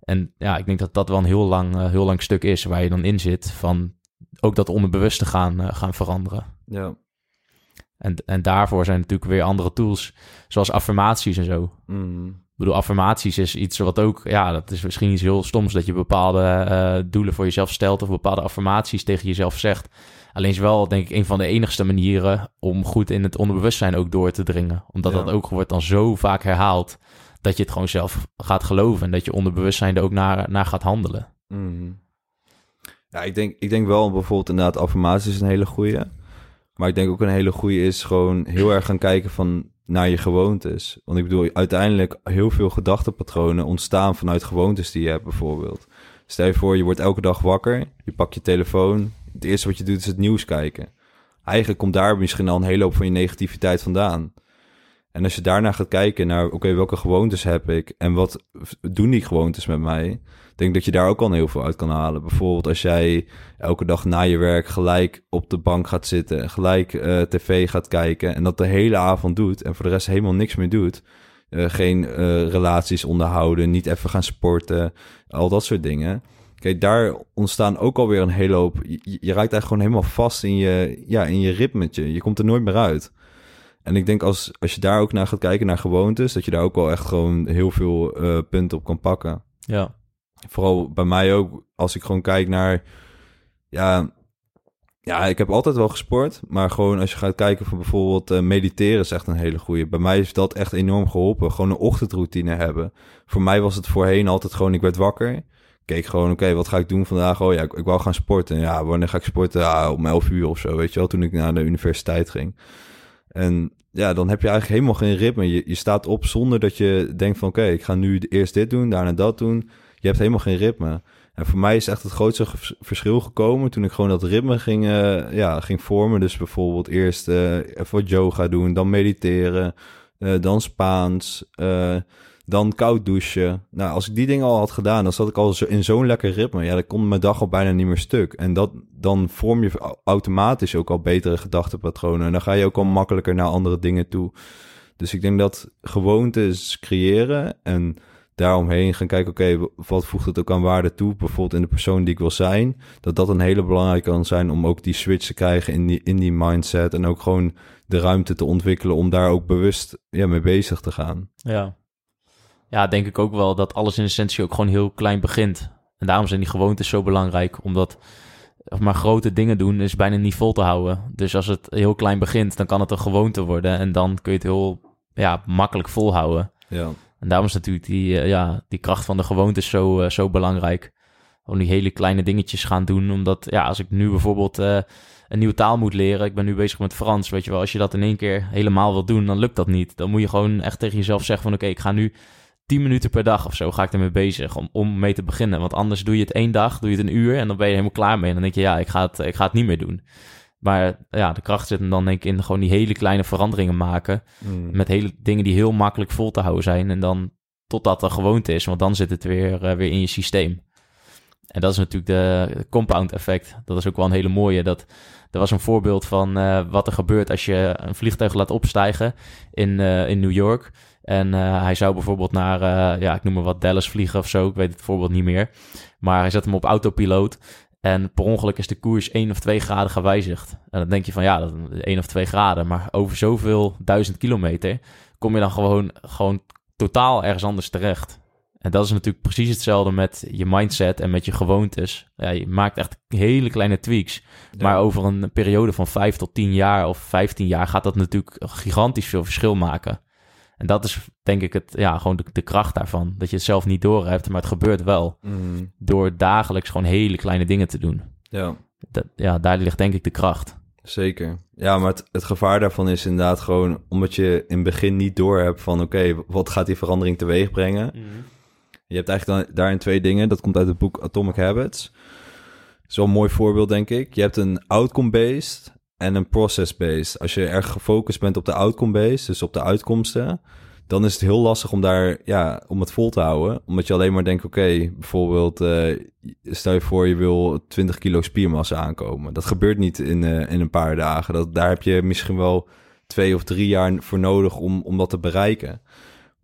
En ja, ik denk dat dat wel een heel lang, uh, heel lang stuk is waar je dan in zit. Van ook dat onderbewuste gaan, uh, gaan veranderen. Ja. En, en daarvoor zijn natuurlijk weer andere tools, zoals affirmaties en zo. Mm. Ik bedoel, affirmaties is iets wat ook, ja, dat is misschien iets heel stoms dat je bepaalde uh, doelen voor jezelf stelt of bepaalde affirmaties tegen jezelf zegt. Alleen is wel, denk ik, een van de enigste manieren om goed in het onderbewustzijn ook door te dringen. Omdat Ja. dat ook wordt dan zo vaak herhaald dat je het gewoon zelf gaat geloven en dat je onderbewustzijn er ook naar, naar gaat handelen. Mm. Ja, ik denk, ik denk wel bijvoorbeeld inderdaad affirmaties is een hele goeie. Maar ik denk ook een hele goeie is gewoon heel erg gaan kijken van... naar je gewoontes. Want ik bedoel, uiteindelijk heel veel gedachtenpatronen ontstaan vanuit gewoontes die je hebt bijvoorbeeld. Stel je voor, je wordt elke dag wakker, je pakt je telefoon. Het eerste wat je doet is het nieuws kijken. Eigenlijk komt daar misschien al een hele hoop van je negativiteit vandaan. En als je daarna gaat kijken naar, oké, welke gewoontes heb ik en wat doen die gewoontes met mij? denk dat je daar ook al heel veel uit kan halen. Bijvoorbeeld als jij elke dag na je werk gelijk op de bank gaat zitten, gelijk uh, tv gaat kijken en dat de hele avond doet en voor de rest helemaal niks meer doet. Uh, geen uh, relaties onderhouden, niet even gaan sporten, al dat soort dingen. Kijk, daar ontstaan ook alweer een hele hoop. Je, je raakt eigenlijk gewoon helemaal vast in je, ja, in je ritmetje. Je komt er nooit meer uit. En ik denk als, als je daar ook naar gaat kijken naar gewoontes, dat je daar ook wel echt gewoon heel veel uh, punten op kan pakken. Ja. Vooral bij mij ook, als ik gewoon kijk naar, ja, ja, ik heb altijd wel gesport, maar gewoon als je gaat kijken voor bijvoorbeeld uh, mediteren is echt een hele goede. Bij mij is dat echt enorm geholpen. Gewoon een ochtendroutine hebben. Voor mij was het voorheen altijd gewoon, ik werd wakker. Keek gewoon, oké, wat ga ik doen vandaag? Oh ja, ik, ik wou gaan sporten. Ja, wanneer ga ik sporten? Ja, om 11 uur of zo, weet je wel, toen ik naar de universiteit ging. En ja, dan heb je eigenlijk helemaal geen ritme. Je, staat op zonder dat je denkt van, oké, ik ga nu eerst dit doen, daarna dat doen je hebt helemaal geen ritme. En voor mij is echt het grootste verschil gekomen toen ik gewoon dat ritme ging, uh, ja, ging vormen. Dus bijvoorbeeld eerst uh, even wat yoga doen, dan mediteren, uh, dan Spaans, dan koud douchen. Nou, als ik die dingen al had gedaan, dan zat ik al in zo'n lekker ritme. Ja, dan kon mijn dag al bijna niet meer stuk. En dat, dan vorm je automatisch ook al betere gedachtenpatronen. En dan ga je ook al makkelijker naar andere dingen toe. Dus ik denk dat gewoontes creëren en daaromheen gaan kijken, oké, wat voegt het ook aan waarde toe? Bijvoorbeeld in de persoon die ik wil zijn. Dat dat een hele belangrijke kan zijn om ook die switch te krijgen in die, in die mindset. En ook gewoon de ruimte te ontwikkelen om daar ook bewust ja, mee bezig te gaan. Ja. Ja, denk ik ook wel dat alles in essentie ook gewoon heel klein begint. En daarom zijn die gewoontes zo belangrijk, omdat maar grote dingen doen is bijna niet vol te houden. Dus als het heel klein begint, dan kan het een gewoonte worden en dan kun je het heel ja, makkelijk volhouden. Ja. En daarom is natuurlijk die, uh, ja, die kracht van de gewoonte zo, uh, zo belangrijk. Om die hele kleine dingetjes gaan doen. Omdat ja, als ik nu bijvoorbeeld uh, een nieuwe taal moet leren. Ik ben nu bezig met Frans. Weet je wel, als je dat in één keer helemaal wil doen, dan lukt dat niet. Dan moet je gewoon echt tegen jezelf zeggen van oké, ik ga nu 10 minuten per dag of zo ga ik ermee bezig om, om mee te beginnen. Want anders doe je het één dag, doe je het een uur en dan ben je helemaal klaar mee. En dan denk je, ja, ik ga het, ik ga het niet meer doen. Maar ja, de kracht zit hem dan denk ik in gewoon die hele kleine veranderingen maken. Mm. Met hele dingen die heel makkelijk vol te houden zijn. En dan totdat er gewoonte is, want dan zit het weer, uh, weer in je systeem. En dat is natuurlijk de compound effect. Dat is ook wel een hele mooie. Dat, er was een voorbeeld van uh, wat er gebeurt als je een vliegtuig laat opstijgen in, uh, in New York. En hij zou bijvoorbeeld naar, ja, ik noem maar wat, Dallas vliegen of zo. Ik weet het voorbeeld niet meer. Maar hij zet hem op autopiloot. En per ongeluk is de koers 1 of 2 graden gewijzigd. En dan denk je van ja, dat is 1 of 2 graden. Maar over zoveel duizend kilometer kom je dan gewoon, gewoon totaal ergens anders terecht. En dat is natuurlijk precies hetzelfde met je mindset en met je gewoontes. Ja, je maakt echt hele kleine tweaks. Maar over een periode van 5 tot 10 jaar of 15 jaar gaat dat natuurlijk gigantisch veel verschil maken. En dat is denk ik het, ja, gewoon de, de kracht daarvan. Dat je het zelf niet door hebt, maar het gebeurt wel. Mm. Door dagelijks gewoon hele kleine dingen te doen. Ja. Dat, ja, daar ligt denk ik de kracht. Zeker. Ja, maar het, het gevaar daarvan is inderdaad gewoon... omdat je in het begin niet door hebt van... oké, wat gaat die verandering teweeg brengen? Mm. Je hebt eigenlijk dan, daarin twee dingen. Dat komt uit het boek Atomic Habits. Zo'n mooi voorbeeld, denk ik. Je hebt een outcome-based en een process-based. Als je erg gefocust bent op de outcome-based, dus op de uitkomsten, dan is het heel lastig om daar, ja, om het vol te houden. Omdat je alleen maar denkt, oké, bijvoorbeeld, uh, stel je voor je wil 20 kilo spiermassa aankomen. Dat gebeurt niet in, uh, in een paar dagen. Dat, daar heb je misschien wel twee of drie jaar voor nodig om, om dat te bereiken.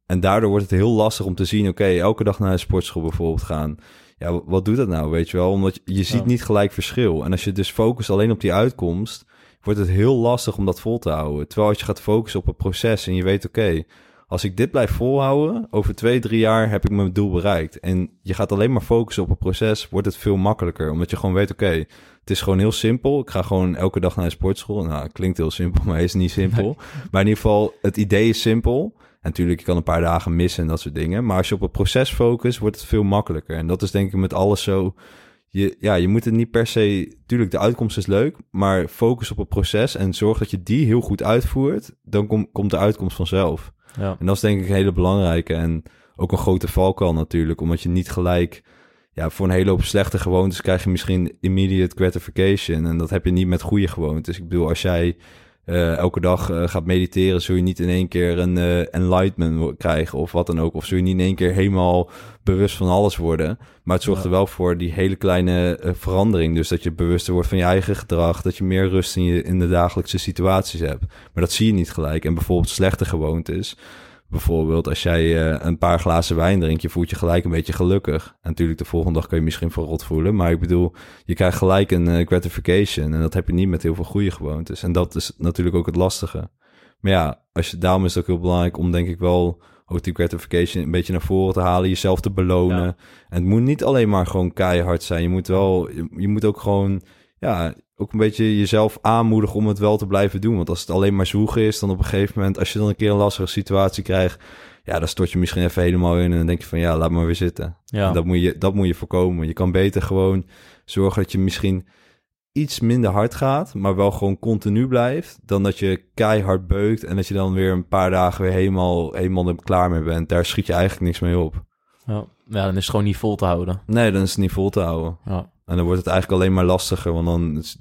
En daardoor wordt het heel lastig om te zien, oké, elke dag naar een sportschool bijvoorbeeld gaan. Ja, wat doet dat nou, weet je wel? Omdat je, je ziet niet gelijk verschil. En als je dus focust alleen op die uitkomst, wordt het heel lastig om dat vol te houden. Terwijl als je gaat focussen op het proces en je weet, oké, als ik dit blijf volhouden, over twee, drie jaar heb ik mijn doel bereikt. En je gaat alleen maar focussen op het proces, wordt het veel makkelijker. Omdat je gewoon weet, oké, het is gewoon heel simpel. Ik ga gewoon elke dag naar de sportschool. Nou, klinkt heel simpel, *laughs* maar is niet simpel. Maar in ieder geval, het idee is simpel. En natuurlijk, je kan een paar dagen missen en dat soort dingen. Maar als je op het proces focust, wordt het veel makkelijker. En dat is denk ik met alles zo je, ja, je moet het niet per se... Tuurlijk, de uitkomst is leuk, maar focus op het proces... en zorg dat je die heel goed uitvoert. Dan kom, komt de uitkomst vanzelf. Ja. En dat is denk ik een hele belangrijke. En ook een grote valkuil natuurlijk, omdat je niet gelijk... Ja, voor een hele hoop slechte gewoontes krijg je misschien immediate gratification. En dat heb je niet met goede gewoontes. Ik bedoel, als jij eh, elke dag eh, gaat mediteren, zul je niet in één keer een eh, enlightenment krijgen of wat dan ook. Of zul je niet in één keer helemaal bewust van alles worden. Maar het zorgt Ja. er wel voor die hele kleine verandering. Dus dat je bewuster wordt van je eigen gedrag. Dat je meer rust in, je, in de dagelijkse situaties hebt. Maar dat zie je niet gelijk. En bijvoorbeeld slechte gewoontes. Bijvoorbeeld als jij eh, een paar glazen wijn drinkt, je voelt je gelijk een beetje gelukkig. En natuurlijk de volgende dag kan je misschien verrot voelen. Maar ik bedoel, je krijgt gelijk een eh, gratification. En dat heb je niet met heel veel goede gewoontes. En dat is natuurlijk ook het lastige. Maar ja, als je, daarom is het ook heel belangrijk om denk ik wel ook die gratification een beetje naar voren te halen. Jezelf te belonen. Ja. En het moet niet alleen maar gewoon keihard zijn. Je moet wel, je, je moet ook gewoon, ja, ook een beetje jezelf aanmoedigen om het wel te blijven doen. Want als het alleen maar zwoegen is, dan op een gegeven moment, als je dan een keer een lastige situatie krijgt, ja, dan stort je misschien even helemaal in en dan denk je van, ja, laat maar weer zitten. Ja. En dat moet je, dat moet je voorkomen. Je kan beter gewoon zorgen dat je misschien iets minder hard gaat, maar wel gewoon continu blijft, dan dat je keihard beukt en dat je dan weer een paar dagen weer helemaal, helemaal er klaar mee bent. Daar schiet je eigenlijk niks mee op. Ja. ja, dan is het gewoon niet vol te houden. Nee, dan is het niet vol te houden. Ja. En dan wordt het eigenlijk alleen maar lastiger, want dan is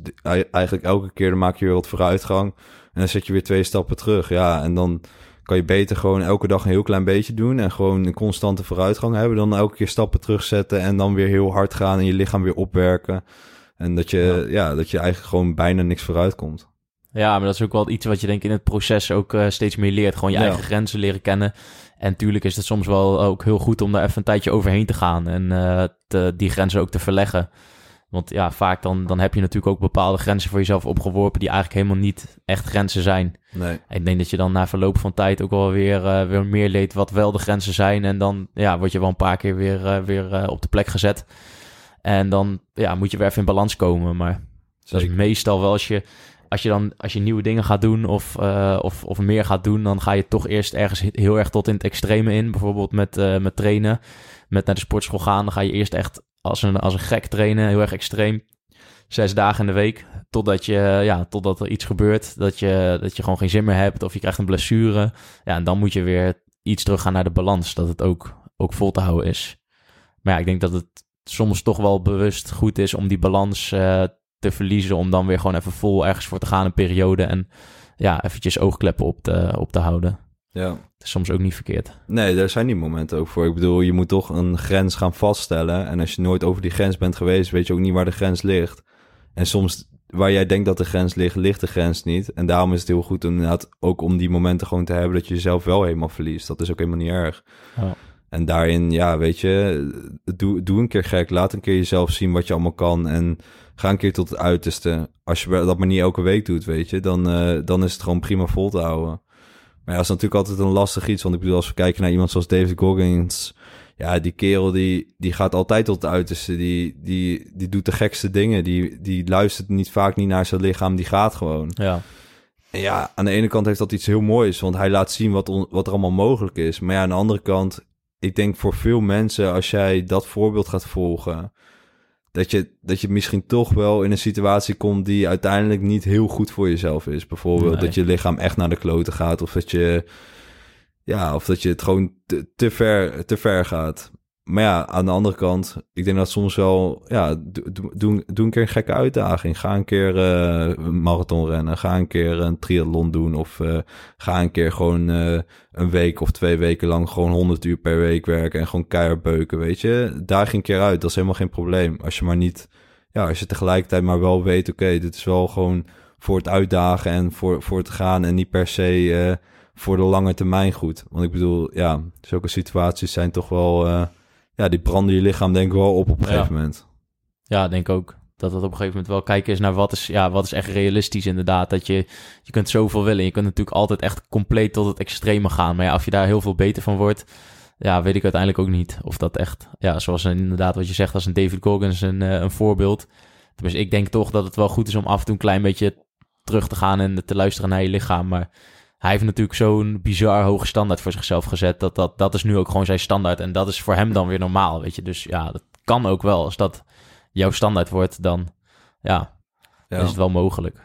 eigenlijk elke keer dan maak je weer wat vooruitgang en dan zet je weer twee stappen terug. Ja, en dan kan je beter gewoon elke dag een heel klein beetje doen en gewoon een constante vooruitgang hebben dan elke keer stappen terugzetten en dan weer heel hard gaan en je lichaam weer opwerken. En dat je, ja. dat je eigenlijk gewoon bijna niks vooruit komt. Ja, maar dat is ook wel iets wat je denk ik in het proces ook eh, steeds meer leert. Gewoon je Ja. eigen grenzen leren kennen. En natuurlijk is het soms wel ook heel goed om daar even een tijdje overheen te gaan. En eh, te, die grenzen ook te verleggen. Want ja, vaak dan, dan heb je natuurlijk ook bepaalde grenzen voor jezelf opgeworpen... die eigenlijk helemaal niet echt grenzen zijn. Nee. Ik denk dat je dan na verloop van tijd ook wel weer, eh, weer meer leert wat wel de grenzen zijn. En dan ja, word je wel een paar keer weer, eh, weer eh, op de plek gezet. En dan ja, moet je weer even in balans komen. Maar dat is Zeker. meestal wel als je, als je dan als je nieuwe dingen gaat doen of, of, of meer gaat doen, dan ga je toch eerst ergens he- heel erg tot in het extreme in. Bijvoorbeeld met, met trainen, met naar de sportschool gaan. Dan ga je eerst echt als een, als een gek trainen, heel erg extreem. Zes dagen in de week, totdat, je, ja, totdat er iets gebeurt, dat je, dat je gewoon geen zin meer hebt of je krijgt een blessure. Ja, en dan moet je weer iets teruggaan naar de balans, dat het ook, ook vol te houden is. Maar ja, ik denk dat het soms toch wel bewust goed is om die balans eh, te verliezen. Om dan weer gewoon even vol ergens voor te gaan een periode. En ja, eventjes oogkleppen op te, op te houden. Ja. Soms ook niet verkeerd. Nee, daar zijn die momenten ook voor. Ik bedoel, je moet toch een grens gaan vaststellen. En als je nooit over die grens bent geweest, weet je ook niet waar de grens ligt. En soms, waar jij denkt dat de grens ligt, ligt de grens niet. En daarom is het heel goed om inderdaad ook om die momenten gewoon te hebben dat je jezelf wel helemaal verliest. Dat is ook helemaal niet erg. Ja. En daarin, ja, weet je, doe, doe een keer gek. Laat een keer jezelf zien wat je allemaal kan. En ga een keer tot het uiterste. Als je dat maar niet elke week doet, weet je, dan, eh, dan is het gewoon prima vol te houden. Maar ja, dat is natuurlijk altijd een lastig iets. Want ik bedoel, als we kijken naar iemand zoals David Goggins... Ja, die kerel die, die gaat altijd tot het uiterste. Die, die, die doet de gekste dingen. Die, die luistert niet vaak niet naar zijn lichaam. Die gaat gewoon. Ja, En ja, aan de ene kant heeft dat iets heel moois, want hij laat zien wat, on- wat er allemaal mogelijk is. Maar ja, aan de andere kant, ik denk voor veel mensen, als jij dat voorbeeld gaat volgen, dat je, dat je misschien toch wel in een situatie komt die uiteindelijk niet heel goed voor jezelf is. Bijvoorbeeld Nee. dat je lichaam echt naar de kloten gaat, of dat je, ja, of dat je het gewoon te, te, ver, te ver gaat. Maar ja, aan de andere kant, ik denk dat soms wel, ja, doe, doe, doe- doe een keer een gekke uitdaging. Ga een keer eh, een marathon rennen. Ga een keer een triathlon doen. Of eh, ga een keer gewoon eh, een week of twee weken lang gewoon 100 uur per week werken. En gewoon keihard beuken, weet je. Daar ging een keer uit. Dat is helemaal geen probleem. Als je maar niet, ja, als je tegelijkertijd maar wel weet, oké, dit is wel gewoon voor het uitdagen en voor, voor het gaan. En niet per se voor de lange termijn goed. Want ik bedoel, ja, zulke situaties zijn toch wel... ja, die branden je lichaam denk ik wel op op een Ja. gegeven moment. ja, denk ook dat het op een gegeven moment wel kijken is naar wat is, ja, wat is echt realistisch inderdaad. Dat je, je kunt zoveel willen. Je kunt natuurlijk altijd echt compleet tot het extreme gaan. Maar ja, of je daar heel veel beter van wordt, ja, weet ik uiteindelijk ook niet. Of dat echt, ja, zoals een- inderdaad wat je zegt, als een David Goggins een, eh, een voorbeeld. Tenminste, ik denk toch dat het wel goed is om af en toe een klein beetje terug te gaan en te luisteren naar je lichaam. Maar hij heeft natuurlijk zo'n bizar hoge standaard voor zichzelf gezet. Dat, dat, dat is nu ook gewoon zijn standaard. En dat is voor hem dan weer normaal, weet je. Dus ja, dat kan ook wel als dat jouw standaard wordt, dan ja, Ja. is het wel mogelijk.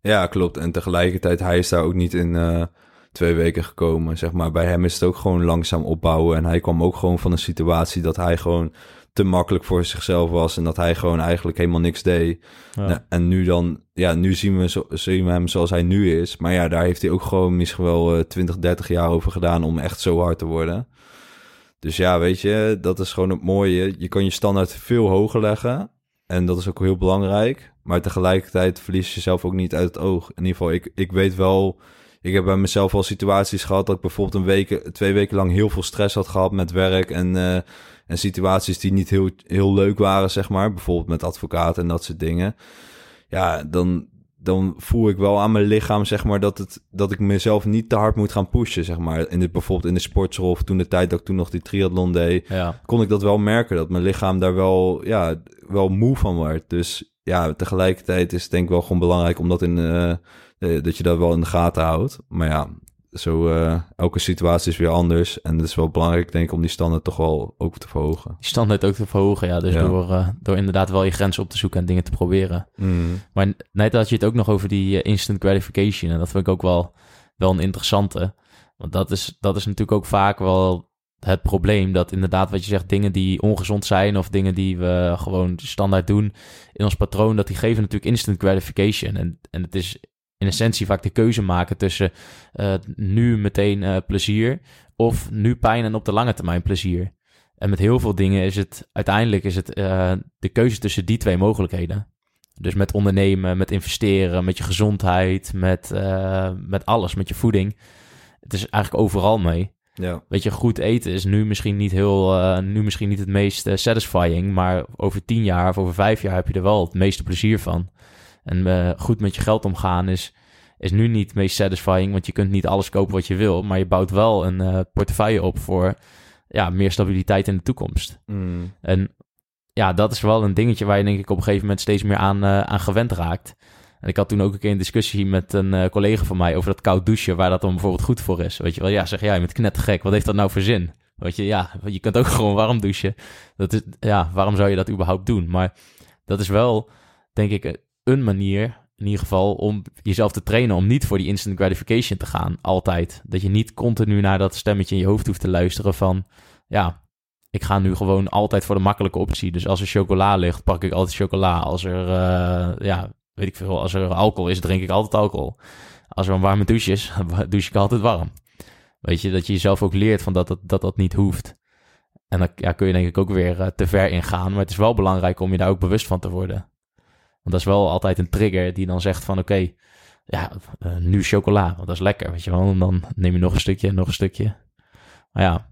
Ja, klopt. En tegelijkertijd, hij is daar ook niet in eh, twee weken gekomen. Zeg maar. Bij hem is het ook gewoon langzaam opbouwen. En hij kwam ook gewoon van een situatie dat hij gewoon te makkelijk voor zichzelf was. En dat hij gewoon eigenlijk helemaal niks deed. Ja. Nou, en nu dan, ja, nu zien we, zo, zien we hem zoals hij nu is. Maar ja, daar heeft hij ook gewoon misschien wel eh 20, 30 jaar over gedaan om echt zo hard te worden. Dus ja, weet je, dat is gewoon het mooie. Je kan je standaard veel hoger leggen. En dat is ook heel belangrijk. Maar tegelijkertijd verlies je jezelf ook niet uit het oog. In ieder geval, ik, ik weet wel... Ik heb bij mezelf al situaties gehad dat ik bijvoorbeeld een week, twee weken lang heel veel stress had gehad met werk en, eh, en situaties die niet heel, heel leuk waren, zeg maar. Bijvoorbeeld met advocaten en dat soort dingen. Ja, dan, dan voel ik wel aan mijn lichaam, zeg maar, dat, het, dat ik mezelf niet te hard moet gaan pushen, zeg maar. In dit, bijvoorbeeld in de sportschool of toen de tijd dat ik toen nog die triathlon deed Ja. kon ik dat wel merken. Dat mijn lichaam daar wel, ja, wel moe van werd. Dus ja, tegelijkertijd is het denk ik wel gewoon belangrijk om dat in, eh, eh, dat je dat wel in de gaten houdt. Maar ja, zo eh, elke situatie is weer anders. En het is wel belangrijk denk ik om die standaard toch wel ook te verhogen. Die standaard ook te verhogen, ja. Dus Ja. Door, eh, door inderdaad wel je grenzen op te zoeken en dingen te proberen. Maar net had je het ook nog over die eh, instant gratification. En dat vind ik ook wel, wel een interessante. Want dat is, dat is natuurlijk ook vaak wel het probleem. Dat inderdaad, wat je zegt, dingen die ongezond zijn... of dingen die we gewoon standaard doen in ons patroon... dat die geven natuurlijk instant gratification. En, en het is in essentie vaak de keuze maken tussen... eh, nu meteen eh, plezier of nu pijn en op de lange termijn plezier. En met heel veel dingen is het uiteindelijk is het, eh, de keuze tussen die twee mogelijkheden. Dus met ondernemen, met investeren, met je gezondheid, met, met alles, met je voeding. Het is eigenlijk overal mee. Ja, Weet je, goed eten is nu misschien niet heel, nu misschien niet het meest satisfying, maar over tien jaar of over vijf jaar heb je er wel het meeste plezier van. En eh, goed met je geld omgaan is, is nu niet het meest satisfying, want je kunt niet alles kopen wat je wil, maar je bouwt wel een eh, portefeuille op voor ja, meer stabiliteit in de toekomst. Mm. En ja, dat is wel een dingetje waar je denk ik op een gegeven moment steeds meer aan, eh, aan gewend raakt. En ik had toen ook een keer een discussie met een collega van mij over dat koud douchen, waar dat dan bijvoorbeeld goed voor is. Weet je wel, ja, zeg jij, je bent knettergek, wat heeft dat nou voor zin? Weet je, ja, je kunt ook *laughs* gewoon warm douchen. Dat is, ja, waarom zou je dat überhaupt doen? Maar dat is wel, denk ik, een manier, in ieder geval, om jezelf te trainen om niet voor die instant gratification te gaan, altijd. Dat je niet continu naar dat stemmetje in je hoofd hoeft te luisteren van, ja, ik ga nu gewoon altijd voor de makkelijke optie. Dus als er chocola ligt, pak ik altijd chocola. Als er, eh, ja, weet ik veel, als er alcohol is, drink ik altijd alcohol. Als er een warme douche is, *laughs* douche ik altijd warm. Weet je, dat je jezelf ook leert van dat dat, dat, dat niet hoeft. En dan ja, kun je denk ik ook weer eh, te ver ingaan. Maar het is wel belangrijk om je daar ook bewust van te worden. Dat is wel altijd een trigger die dan zegt van oké, ja, eh, nu chocola, want dat is lekker, weet je wel. En dan neem je nog een stukje, nog een stukje. Maar ja,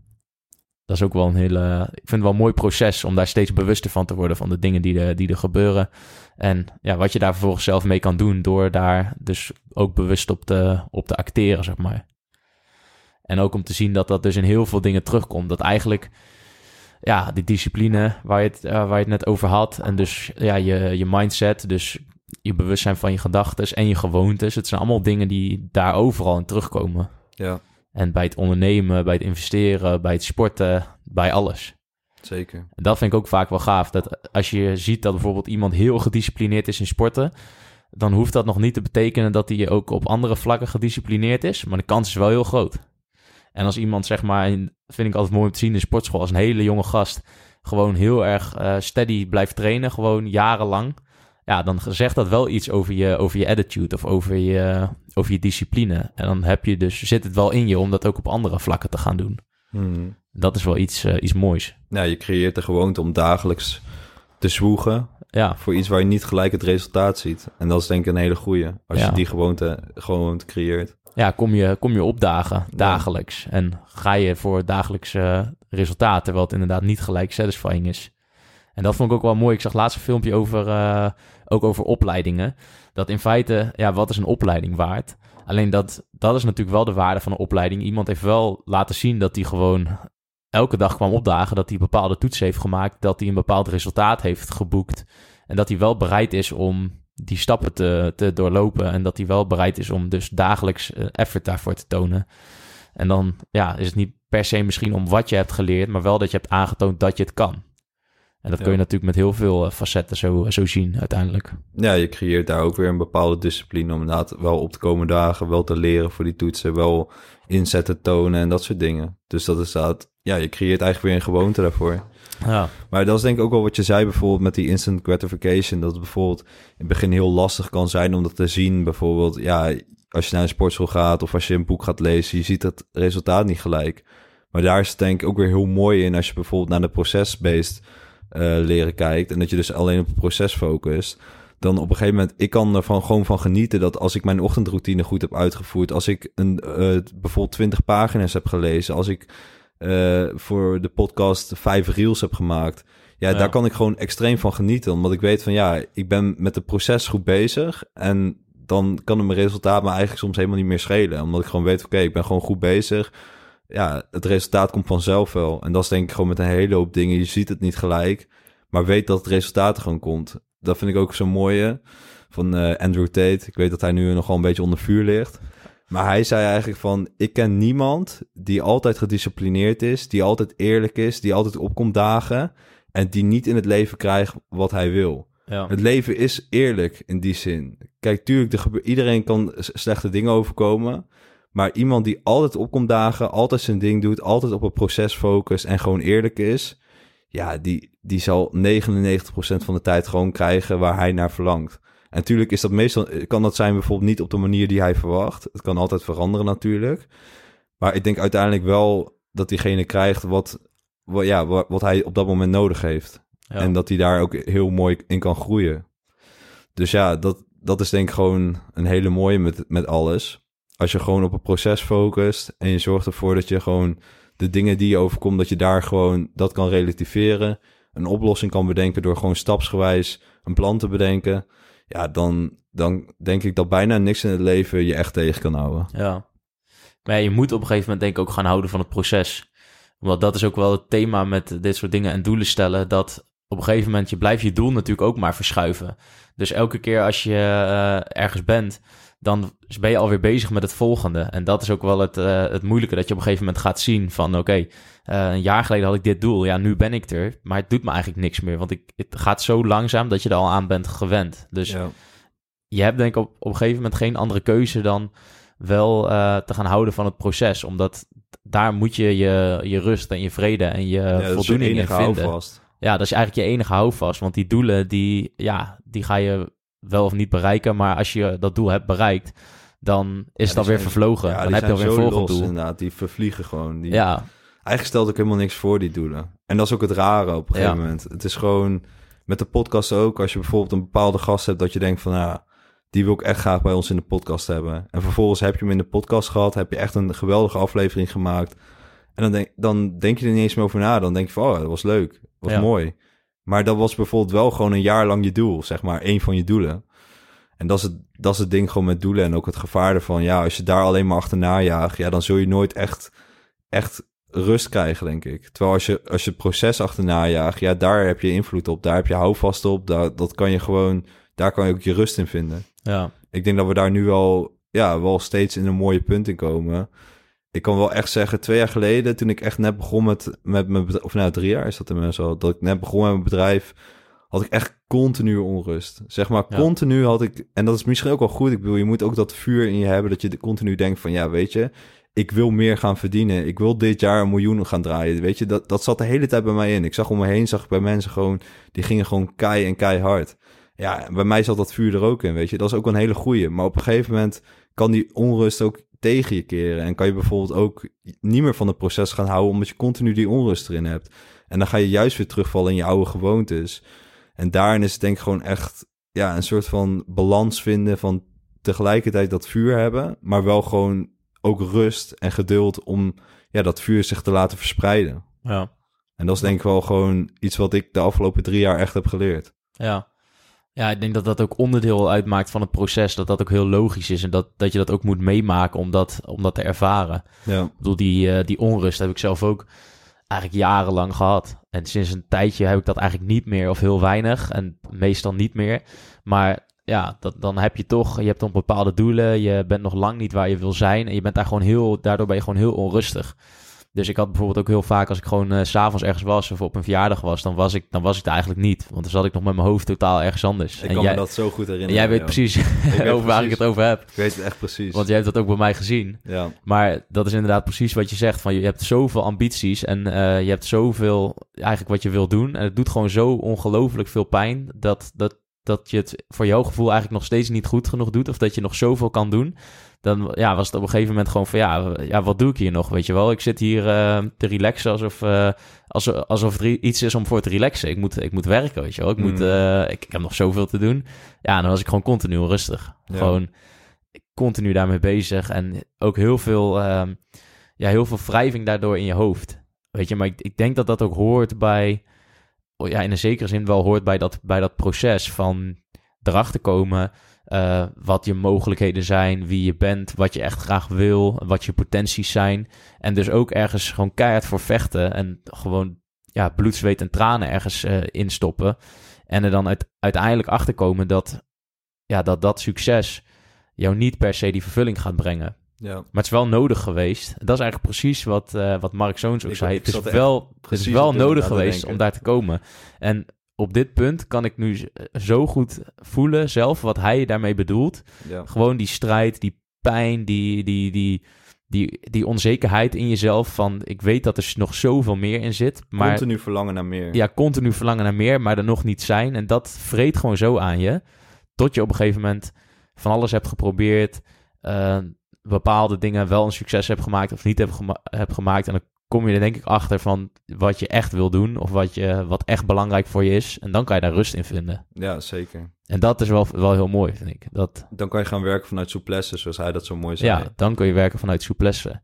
dat is ook wel een hele. Ik vind het wel een mooi proces om daar steeds bewuster van te worden van de dingen die er, die er gebeuren. En ja, wat je daar vervolgens zelf mee kan doen door daar dus ook bewust op te, op te acteren, zeg maar. En ook om te zien dat dat dus in heel veel dingen terugkomt. Dat eigenlijk, ja, die discipline waar je het, eh, waar je het net over had. En dus ja, je, je mindset, dus je bewustzijn van je gedachten en je gewoontes. Het zijn allemaal dingen die daar overal in terugkomen. Ja, En bij het ondernemen, bij het investeren, bij het sporten, bij alles. zeker. En dat vind ik ook vaak wel gaaf. Dat als je ziet dat bijvoorbeeld iemand heel gedisciplineerd is in sporten, dan hoeft dat nog niet te betekenen dat hij ook op andere vlakken gedisciplineerd is. Maar de kans is wel heel groot. En als iemand, zeg maar, in- vind ik altijd mooi om te zien in sportschool, als een hele jonge gast gewoon heel erg eh, steady blijft trainen, gewoon jarenlang. Ja, dan zegt dat wel iets over je, over je attitude of over je, over je discipline. En dan heb je dus, zit het wel in je om dat ook op andere vlakken te gaan doen. Mm. Dat is wel iets, eh, iets moois. Ja, je creëert de gewoonte om dagelijks te zwoegen Ja, voor iets waar je niet gelijk het resultaat ziet. En dat is denk ik een hele goeie. Als Ja. je die gewoonte gewoon creëert. Ja kom, je, kom je opdagen dagelijks. En ga je voor dagelijkse resultaat, terwijl het inderdaad niet gelijk satisfying is. En dat vond ik ook wel mooi. Ik zag laatst een filmpje over, eh, ook over opleidingen. Dat in feite, ja, wat is een opleiding waard? Alleen dat, dat is natuurlijk wel de waarde van een opleiding. Iemand heeft wel laten zien dat hij gewoon elke dag kwam opdagen. Dat hij bepaalde toetsen heeft gemaakt. Dat hij een bepaald resultaat heeft geboekt. En dat hij wel bereid is om die stappen te, te doorlopen. En dat hij wel bereid is om dus dagelijks eh, effort daarvoor te tonen. En dan ja, is het niet per se misschien om wat je hebt geleerd, maar wel dat je hebt aangetoond dat je het kan. En dat Ja. kun je natuurlijk met heel veel eh, facetten zo, zo zien uiteindelijk. Ja, je creëert daar ook weer een bepaalde discipline om inderdaad wel op de komende dagen wel te leren voor die toetsen, wel inzetten tonen en dat soort dingen. Dus dat is dat, ja, je creëert eigenlijk weer een gewoonte daarvoor. Ja, Maar dat is denk ik ook wel wat je zei bijvoorbeeld met die instant gratification. Dat het bijvoorbeeld in het begin heel lastig kan zijn om dat te zien. Bijvoorbeeld, ja, als je naar een sportschool gaat of als je een boek gaat lezen, je ziet het resultaat niet gelijk. Maar daar is het denk ik ook weer heel mooi in als je bijvoorbeeld naar de process-based eh, leren kijkt. En dat je dus alleen op het proces focust. Dan op een gegeven moment, ik kan ervan gewoon van genieten dat als ik mijn ochtendroutine goed heb uitgevoerd. Als ik een, eh, bijvoorbeeld 20 pagina's heb gelezen. Als ik eh, voor de podcast vijf reels heb gemaakt. Ja, Ja. daar kan ik gewoon extreem van genieten. Omdat ik weet van ja, ik ben met het proces goed bezig. En dan kan het mijn resultaat me eigenlijk soms helemaal niet meer schelen. Omdat ik gewoon weet, oké, ik ben gewoon goed bezig. Ja, het resultaat komt vanzelf wel. En dat is denk ik gewoon met een hele hoop dingen. Je ziet het niet gelijk, maar weet dat het resultaat er gewoon komt. Dat vind ik ook zo mooie van eh, Andrew Tate. Ik weet dat hij nu nogal een beetje onder vuur ligt. Maar hij zei eigenlijk van, ik ken niemand die altijd gedisciplineerd is, die altijd eerlijk is, die altijd opkomt dagen en die niet in het leven krijgt wat hij wil. ja. Het leven is eerlijk in die zin. Kijk, tuurlijk, er gebe- iedereen kan slechte dingen overkomen. Maar iemand die altijd opkomt dagen, altijd zijn ding doet, altijd op het proces focust en gewoon eerlijk is. Ja, die, die zal 99% van de tijd gewoon krijgen waar hij naar verlangt. En natuurlijk is dat meestal, kan dat zijn bijvoorbeeld niet op de manier die hij verwacht. Het kan altijd veranderen natuurlijk. Maar ik denk uiteindelijk wel dat diegene krijgt wat, wat, ja, wat, wat hij op dat moment nodig heeft. ja. En dat hij daar ook heel mooi in kan groeien. Dus ja, dat, dat is denk ik gewoon een hele mooie met, met alles. Als je gewoon op het proces focust en je zorgt ervoor dat je gewoon de dingen die je overkomt, dat je daar gewoon dat kan relativeren. Een oplossing kan bedenken door gewoon stapsgewijs een plan te bedenken. Ja, dan, dan denk ik dat bijna niks in het leven je echt tegen kan houden. Ja. Maar je moet op een gegeven moment denk ik ook gaan houden van het proces. Want dat is ook wel het thema met dit soort dingen en doelen stellen. Dat op een gegeven moment je blijft je doel natuurlijk ook maar verschuiven. Dus elke keer als je eh, ergens bent, dan ben je alweer bezig met het volgende. En dat is ook wel het, eh, het moeilijke, dat je op een gegeven moment gaat zien van... oké, eh, een jaar geleden had ik dit doel, ja, nu ben ik er. Maar het doet me eigenlijk niks meer, want ik, het gaat zo langzaam dat je er al aan bent gewend. Dus ja. je hebt denk ik op, op een gegeven moment geen andere keuze dan wel eh, te gaan houden van het proces. Omdat daar moet je je, je rust en je vrede en je Ja, voldoening in vinden. houvast. Ja, dat is eigenlijk je enige houvast. Want die doelen, die, ja, die ga je wel of niet bereiken. Maar als je dat doel hebt bereikt, dan is het die alweer zijn- vervlogen. Ja, dan heb je alweer een volgend doel. inderdaad. Die vervliegen gewoon. Die, Ja, Eigenlijk stelt ook helemaal niks voor, die doelen. En dat is ook het rare op een Ja. gegeven moment. Het is gewoon, met de podcast ook, als je bijvoorbeeld een bepaalde gast hebt, dat je denkt van, ja, die wil ik echt graag bij ons in de podcast hebben. En vervolgens heb je hem in de podcast gehad, heb je echt een geweldige aflevering gemaakt. En dan denk, dan denk je er niet eens meer over na. Dan denk je van, oh, dat was leuk, dat was Ja. mooi. Maar dat was bijvoorbeeld wel gewoon een jaar lang je doel, zeg maar, één van je doelen. En dat is, het, dat is het ding gewoon met doelen en ook het gevaar ervan. Ja, als je daar alleen maar achterna jaagt, ja, dan zul je nooit echt, echt rust krijgen, denk ik. Terwijl als je, als je het proces achterna jaagt, ja, daar heb je invloed op. Daar heb je houvast op. Daar, dat kan je gewoon, daar kan je ook je rust in vinden. ja, Ik denk dat we daar nu wel, ja, wel steeds in een mooie punt in komen. Ik kan wel echt zeggen, twee jaar geleden, toen ik echt net begon met, met mijn bedrijf, of nou drie jaar is dat inmiddels al, dat ik net begon met mijn bedrijf, had ik echt continu onrust. Zeg maar, Ja. continu had ik, en dat is misschien ook wel goed, ik bedoel, je moet ook dat vuur in je hebben, dat je continu denkt van, ja, weet je, ik wil meer gaan verdienen. Ik wil dit jaar een miljoen gaan draaien. Weet je, dat, dat zat de hele tijd bij mij in. Ik zag om me heen, zag ik bij mensen gewoon, die gingen gewoon kei en keihard. Ja, bij mij zat dat vuur er ook in, weet je. Dat is ook een hele goeie. Maar op een gegeven moment kan die onrust ook tegen je keren. En kan je bijvoorbeeld ook niet meer van het proces gaan houden, omdat je continu die onrust erin hebt. En dan ga je juist weer terugvallen in je oude gewoontes. En daarin is het denk ik gewoon echt ja, een soort van balans vinden van tegelijkertijd dat vuur hebben, maar wel gewoon ook rust en geduld om ja, dat vuur zich te laten verspreiden. ja, En dat is denk ik wel gewoon iets wat ik de afgelopen drie jaar echt heb geleerd. ja. Ja, ik denk dat dat ook onderdeel uitmaakt van het proces. Dat dat ook heel logisch is. En dat, dat je dat ook moet meemaken om dat, om dat te ervaren. Ja, Ik bedoel, die, eh, die onrust heb ik zelf ook eigenlijk jarenlang gehad. En sinds een tijdje heb ik dat eigenlijk niet meer of heel weinig. En meestal niet meer. Maar ja, dat, dan heb je toch, je hebt dan bepaalde doelen. Je bent nog lang niet waar je wil zijn. En je bent daar gewoon heel, daardoor ben je gewoon heel onrustig. Dus ik had bijvoorbeeld ook heel vaak als ik gewoon s s'avonds ergens was of op een verjaardag was, dan was ik, dan was ik er eigenlijk niet. Want dan zat ik nog met mijn hoofd totaal ergens anders. Ik en kan jij, me dat zo goed herinneren. en jij weet joh. precies weet *laughs* over waar ik het over heb. Ik weet het echt precies. Want jij hebt dat ook bij mij gezien. Ja, Maar dat is inderdaad precies wat je zegt. Van je hebt zoveel ambities en eh, je hebt zoveel eigenlijk wat je wil doen. En het doet gewoon zo ongelooflijk veel pijn dat, dat, dat je het voor jouw gevoel eigenlijk nog steeds niet goed genoeg doet. Of dat je nog zoveel kan doen. Dan ja, was het op een gegeven moment gewoon van ja, ja wat doe ik hier nog? Weet je wel, ik zit hier eh, te relaxen alsof, eh, alsof, alsof er iets is om voor te relaxen. Ik moet, ik moet werken, weet je wel. Ik, moet, Mm. eh, ik, ik heb nog zoveel te doen. Ja, dan was ik gewoon continu onrustig. Ja. Gewoon continu daarmee bezig. En ook heel veel, ehm, ja, heel veel wrijving daardoor in je hoofd. Weet je, maar ik, ik denk dat dat ook hoort bij, oh ja, in een zekere zin wel hoort bij dat, bij dat proces van erachter komen. Eh, wat je mogelijkheden zijn, wie je bent, wat je echt graag wil, wat je potenties zijn. En dus ook ergens gewoon keihard voor vechten en gewoon ja, bloed, zweet en tranen ergens eh instoppen. En er dan uit, uiteindelijk achter komen dat, ja, dat dat succes jou niet per se die vervulling gaat brengen. ja. Maar het is wel nodig geweest. Dat is eigenlijk precies wat, eh, wat Mark Zoons ook Ik- zei. Het is wel, het is wel nodig geweest om daar te komen. En op dit punt kan ik nu zo goed voelen zelf wat hij daarmee bedoelt. ja. Gewoon die strijd, die pijn, die, die, die, die, die onzekerheid in jezelf van... ik weet dat er nog zoveel meer in zit, maar... Continu verlangen naar meer. Ja, continu verlangen naar meer, maar er nog niet zijn. En dat vreet gewoon zo aan je. Tot je op een gegeven moment van alles hebt geprobeerd. eh, bepaalde dingen wel een succes hebt gemaakt of niet hebt, gema- hebt gemaakt. En dan kom je er denk ik achter van wat je echt wil doen. Of wat, je, wat echt belangrijk voor je is. En dan kan je daar rust in vinden. Ja, zeker. En dat is wel, wel heel mooi, vind ik. Dat, Dan kan je gaan werken vanuit souplesse, zoals hij dat zo mooi zei. ja, dan kun je werken vanuit souplesse.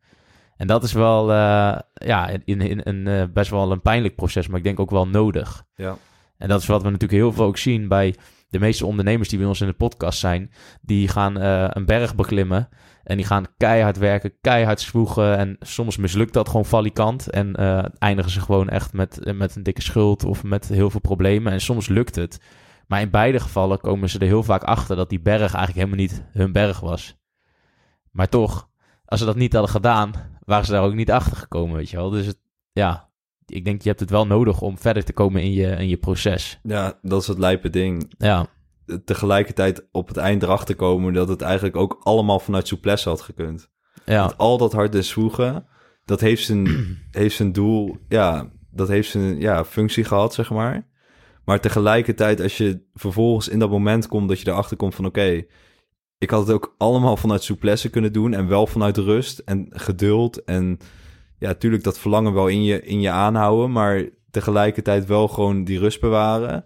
En dat is wel eh, ja, in, in, een eh, best wel een pijnlijk proces, maar ik denk ook wel nodig. Ja. En dat is wat we natuurlijk heel veel ook zien bij de meeste ondernemers die bij ons in de podcast zijn. Die gaan eh, een berg beklimmen en die gaan keihard werken, keihard zwoegen. En soms mislukt dat gewoon valikant en eh, eindigen ze gewoon echt met, met een dikke schuld of met heel veel problemen. En soms lukt het. Maar in beide gevallen komen ze er heel vaak achter dat die berg eigenlijk helemaal niet hun berg was. Maar toch, als ze dat niet hadden gedaan, waren ze daar ook niet achter gekomen, weet je wel. Dus het, ja, ik denk je hebt het wel nodig om verder te komen in je, in je proces. ja, dat is het lijpe ding. Ja, Tegelijkertijd op het eind erachter komen dat het eigenlijk ook allemaal vanuit souplesse had gekund. ja, Want al dat harde zwoegen, dat heeft zijn, *clears throat* heeft zijn doel, ja, dat heeft zijn ja, functie gehad, zeg maar. Maar tegelijkertijd, als je vervolgens in dat moment komt dat je erachter komt van oké, ik had het ook allemaal vanuit souplesse kunnen doen en wel vanuit rust en geduld en ja, natuurlijk dat verlangen wel in je, in je aanhouden, maar tegelijkertijd wel gewoon die rust bewaren.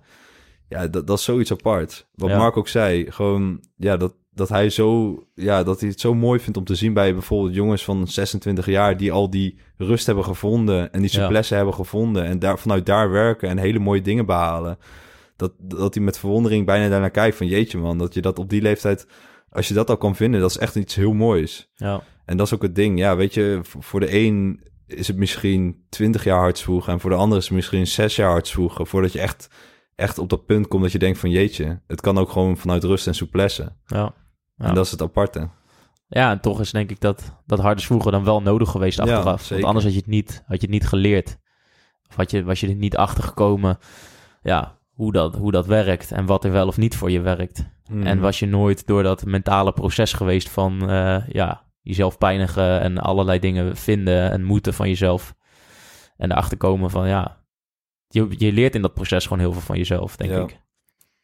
Ja, dat, dat is zoiets apart. Wat Ja. Mark ook zei, gewoon, ja, dat, dat hij zo, ja, dat hij het zo mooi vindt om te zien bij bijvoorbeeld jongens van 26 jaar die al die rust hebben gevonden en die Ja. souplesse hebben gevonden en daar, vanuit daar werken en hele mooie dingen behalen. Dat, dat hij met verwondering bijna daarnaar kijkt van jeetje man, dat je dat op die leeftijd, als je dat al kan vinden, dat is echt iets heel moois. ja, En dat is ook het ding. Ja, weet je, voor de een is het misschien 20 jaar hard zwoegen. En voor de ander is het misschien 6 jaar hard zwoegen. Voordat je echt, echt op dat punt komt dat je denkt van jeetje. Het kan ook gewoon vanuit rust en souplesse. ja. Ja. En dat is het aparte. Ja, en toch is denk ik dat, dat harde zwoegen dan wel nodig geweest Ja, achteraf. Want anders had je het niet, had je het niet geleerd. Of had je, was je er niet achter gekomen ja, hoe, dat, hoe dat werkt en wat er wel of niet voor je werkt. Hmm. En was je nooit door dat mentale proces geweest van eh, ja, jezelf pijnigen en allerlei dingen vinden en moeten van jezelf. En erachter komen van ja, je, je leert in dat proces gewoon heel veel van jezelf, denk Ja. ik.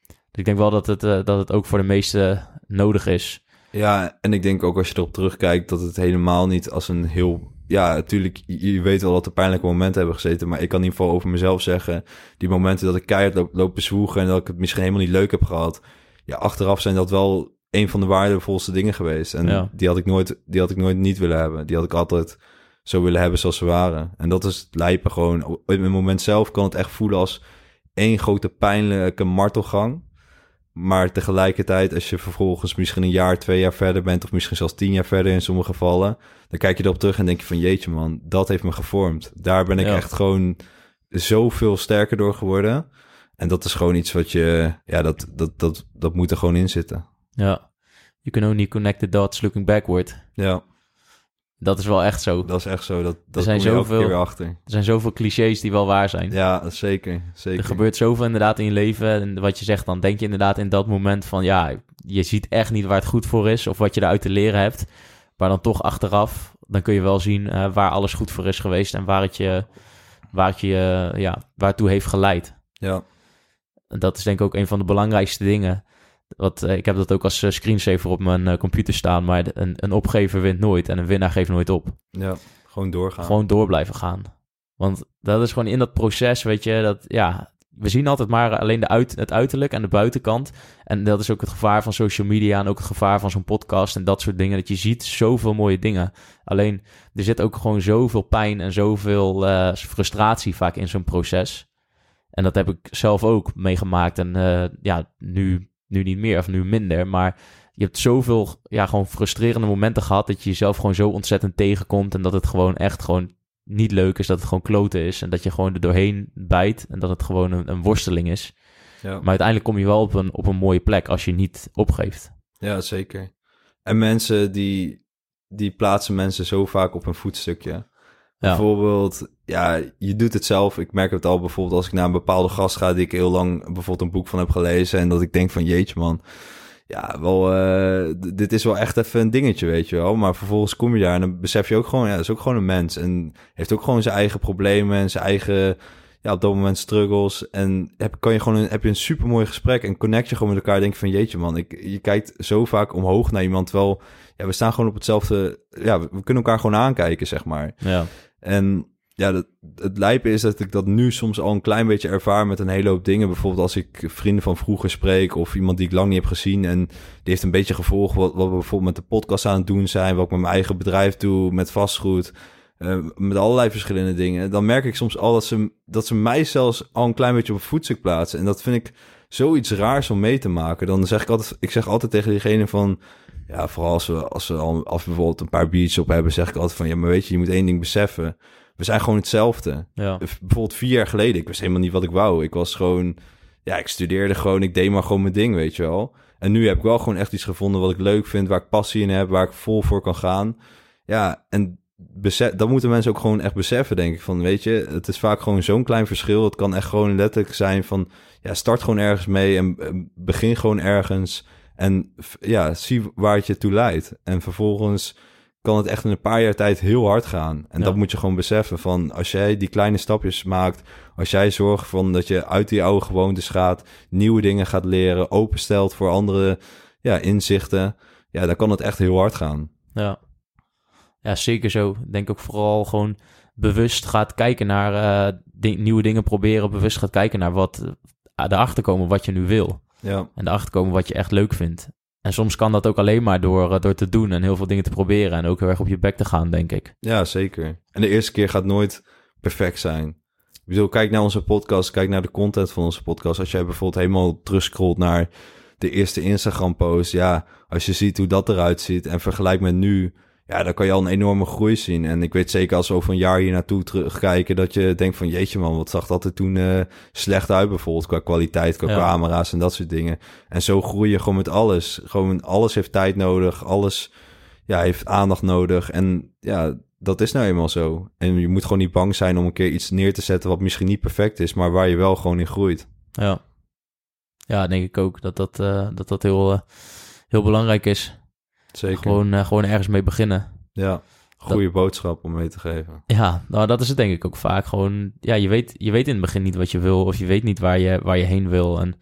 Dus ik denk wel dat het, eh, dat het ook voor de meesten nodig is. Ja, en ik denk ook als je erop terugkijkt dat het helemaal niet als een heel... Ja, natuurlijk, je weet wel dat er pijnlijke momenten hebben gezeten. Maar ik kan in ieder geval over mezelf zeggen... die momenten dat ik keihard loop, loop en dat ik het misschien helemaal niet leuk heb gehad... ja, achteraf zijn dat wel een van de waardevolste dingen geweest. En Ja. die, had ik nooit, die had ik nooit niet willen hebben. Die had ik altijd zo willen hebben zoals ze waren. En dat is het lijpen gewoon. Op het moment zelf kan het echt voelen als één grote pijnlijke martelgang... Maar tegelijkertijd, als je vervolgens misschien een jaar, twee jaar verder bent, of misschien zelfs tien jaar verder in sommige gevallen, dan kijk je erop terug en denk je van jeetje man, dat heeft me gevormd. Daar ben ik Ja. echt gewoon zoveel sterker door geworden. En dat is gewoon iets wat je, ja, dat, dat, dat, dat moet er gewoon in zitten. Ja. You can only connect the dots looking backward. Ja, Dat is wel echt zo. Dat is echt zo. Dat, dat zijn je elke zoveel- keer achter. Er zijn zoveel clichés die wel waar zijn. Ja, zeker. zeker. Er gebeurt zoveel inderdaad in je leven. En wat je zegt, dan denk je inderdaad in dat moment van... ja, je ziet echt niet waar het goed voor is... of wat je eruit te leren hebt. Maar dan toch achteraf, dan kun je wel zien... eh, waar alles goed voor is geweest... en waar het je, waar het je ja, waartoe heeft geleid. Ja, dat is denk ik ook een van de belangrijkste dingen. Wat, eh, ik heb dat ook als eh, screensaver op mijn eh, computer staan... maar een, een opgever wint nooit en een winnaar geeft nooit op. ja. Gewoon doorgaan. Gewoon door blijven gaan. Want dat is gewoon in dat proces, weet je, dat ja, we zien altijd maar alleen de uit, het uiterlijk en de buitenkant. En dat is ook het gevaar van social media en ook het gevaar van zo'n podcast en dat soort dingen. Dat je ziet zoveel mooie dingen. Alleen er zit ook gewoon zoveel pijn en zoveel frustratie vaak in zo'n proces. En dat heb ik zelf ook meegemaakt. En ja, nu, nu niet meer of nu minder. Maar je hebt zoveel ja, gewoon frustrerende momenten gehad dat je jezelf gewoon zo ontzettend tegenkomt. En dat het gewoon echt gewoon niet leuk is, dat het gewoon kloten is. En dat je gewoon er doorheen bijt en dat het gewoon een, een worsteling is. Ja. Maar uiteindelijk kom je wel op een, op een mooie plek als je niet opgeeft. Ja, zeker. En mensen die, die plaatsen mensen zo vaak op een voetstukje. Ja, Bijvoorbeeld, ja, je doet het zelf. Ik merk het al bijvoorbeeld als ik naar een bepaalde gast ga die ik heel lang bijvoorbeeld een boek van heb gelezen. En dat ik denk van jeetje man, ja, wel, eh, d- dit is wel echt even een dingetje, weet je wel. Maar vervolgens kom je daar en dan besef je ook gewoon, ja, dat is ook gewoon een mens. En heeft ook gewoon zijn eigen problemen en zijn eigen, ja, op dat moment struggles. En heb, kan je gewoon een, heb je een supermooi gesprek en connect je gewoon met elkaar. Denk je van jeetje man, ik, je kijkt zo vaak omhoog naar iemand. Terwijl, ja, we staan gewoon op hetzelfde, ja, we, we kunnen elkaar gewoon aankijken, zeg maar. ja, En ja, dat, het lijpe is dat ik dat nu soms al een klein beetje ervaar met een hele hoop dingen. Bijvoorbeeld als ik vrienden van vroeger spreek of iemand die ik lang niet heb gezien. En die heeft een beetje gevolgd wat, wat we bijvoorbeeld met de podcast aan het doen zijn. Wat ik met mijn eigen bedrijf doe, met vastgoed. eh, met allerlei verschillende dingen. Dan merk ik soms al dat ze, dat ze mij zelfs al een klein beetje op een voetstuk plaatsen. En dat vind ik zoiets raars om mee te maken. Dan zeg ik altijd, ik zeg altijd tegen diegene van... Ja, vooral als we, als we al als we bijvoorbeeld een paar biertjes op hebben, zeg ik altijd van... Ja, maar weet je, je moet één ding beseffen. We zijn gewoon hetzelfde. ja, Bijvoorbeeld vier jaar geleden, ik wist helemaal niet wat ik wou. Ik was gewoon, ja, ik studeerde gewoon, ik deed maar gewoon mijn ding, weet je wel. En nu heb ik wel gewoon echt iets gevonden wat ik leuk vind, waar ik passie in heb, waar ik vol voor kan gaan. Ja, en besef, dat moeten mensen ook gewoon echt beseffen, denk ik. Van, weet je, het is vaak gewoon zo'n klein verschil. Het kan echt gewoon letterlijk zijn van, ja, start gewoon ergens mee en eh, begin gewoon ergens. En ja, zie waar het je toe leidt. En vervolgens kan het echt in een paar jaar tijd heel hard gaan. En Ja. dat moet je gewoon beseffen. Van als jij die kleine stapjes maakt, als jij zorgt van dat je uit die oude gewoontes gaat, nieuwe dingen gaat leren, openstelt voor andere ja, inzichten, ja, dan kan het echt heel hard gaan. ja. Ja, zeker zo. Denk ook vooral gewoon bewust gaat kijken naar eh, di- nieuwe dingen proberen. Bewust gaat kijken naar wat eh, erachter komen wat je nu wil. Ja, En erachter komen wat je echt leuk vindt. En soms kan dat ook alleen maar door, eh, door te doen en heel veel dingen te proberen. En ook heel erg op je bek te gaan, denk ik. ja, zeker. En de eerste keer gaat nooit perfect zijn. Ik bedoel, kijk naar onze podcast, kijk naar de content van onze podcast. Als jij bijvoorbeeld helemaal terugscrollt naar de eerste Instagram-post, ja, als je ziet hoe dat eruit ziet en vergelijkt met nu, ja, dan kan je al een enorme groei zien. En ik weet zeker als we over een jaar hier naartoe terugkijken, dat je denkt van, jeetje man, wat zag dat er toen eh, slecht uit bijvoorbeeld, qua kwaliteit, qua Ja. camera's en dat soort dingen. En zo groei je gewoon met alles. Gewoon alles heeft tijd nodig, alles ja, heeft aandacht nodig. En ja, dat is nou eenmaal zo. En je moet gewoon niet bang zijn om een keer iets neer te zetten wat misschien niet perfect is, maar waar je wel gewoon in groeit. Ja, ja denk ik ook dat dat, eh, dat, dat heel, eh, heel belangrijk is. Zeker. Gewoon, eh, gewoon ergens mee beginnen. Ja, goede boodschap om mee te geven. Ja, nou dat is het denk ik ook vaak. Gewoon, ja, je weet, je weet in het begin niet wat je wil of je weet niet waar je, waar je heen wil. En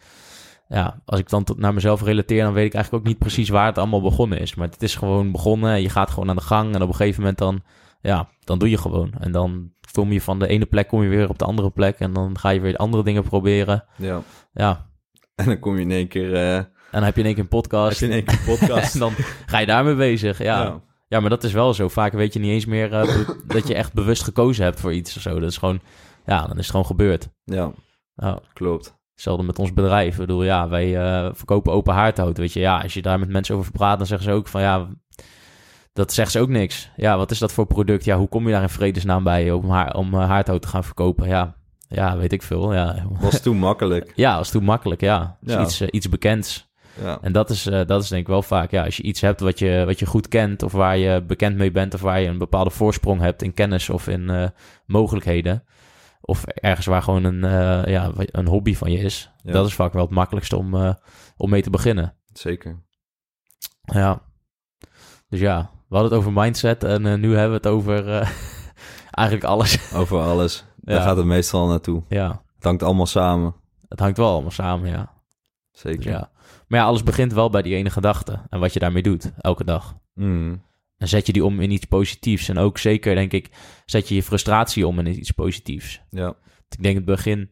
ja, als ik dan tot naar mezelf relateer, dan weet ik eigenlijk ook niet precies waar het allemaal begonnen is. Maar het is gewoon begonnen en je gaat gewoon aan de gang. En op een gegeven moment dan, ja, dan doe je gewoon. En dan kom je van de ene plek, kom je weer op de andere plek. En dan ga je weer andere dingen proberen. Ja. Ja, En dan kom je in één keer, eh en dan heb je in één keer een heb podcast. je in één keer een podcast. *laughs* en dan ga je daarmee bezig. Ja. ja. Ja, maar dat is wel zo. Vaak weet je niet eens meer eh, *laughs* dat je echt bewust gekozen hebt voor iets of zo. Dat is gewoon, ja, dan is het gewoon gebeurd. ja, Nou, klopt. hetzelfde met ons bedrijf. Ik bedoel, ja, wij eh, verkopen open haardhout. Weet je, ja, als je daar met mensen over praat, dan zeggen ze ook van, ja, dat zegt ze ook niks. Ja, wat is dat voor product? Ja, hoe kom je daar in vredesnaam bij om, haar, om eh, haardhout te gaan verkopen? Ja, ja, weet ik veel. Ja, Was toen makkelijk. *laughs* ja was toen makkelijk, ja. Dus Ja. Iets, iets bekends. Ja. En dat is, eh, dat is denk ik wel vaak, ja, als je iets hebt wat je, wat je goed kent, of waar je bekend mee bent, of waar je een bepaalde voorsprong hebt in kennis of in eh, mogelijkheden, of ergens waar gewoon een, eh, ja, een hobby van je is, Ja. dat is vaak wel het makkelijkste om, om mee te beginnen. Zeker. Ja. Dus ja, we hadden het over mindset en nu hebben we het over *laughs* eigenlijk alles. Over alles. *laughs* Daar Ja. gaat het meestal naartoe. ja, Het hangt allemaal samen. het hangt wel allemaal samen, ja. Dus Zeker. ja. Maar ja, alles begint wel bij die ene gedachte en wat je daarmee doet, elke dag. Mm. En zet je die om in iets positiefs. En ook zeker, denk ik, zet je je frustratie om in iets positiefs. Ja. Ik denk in het begin,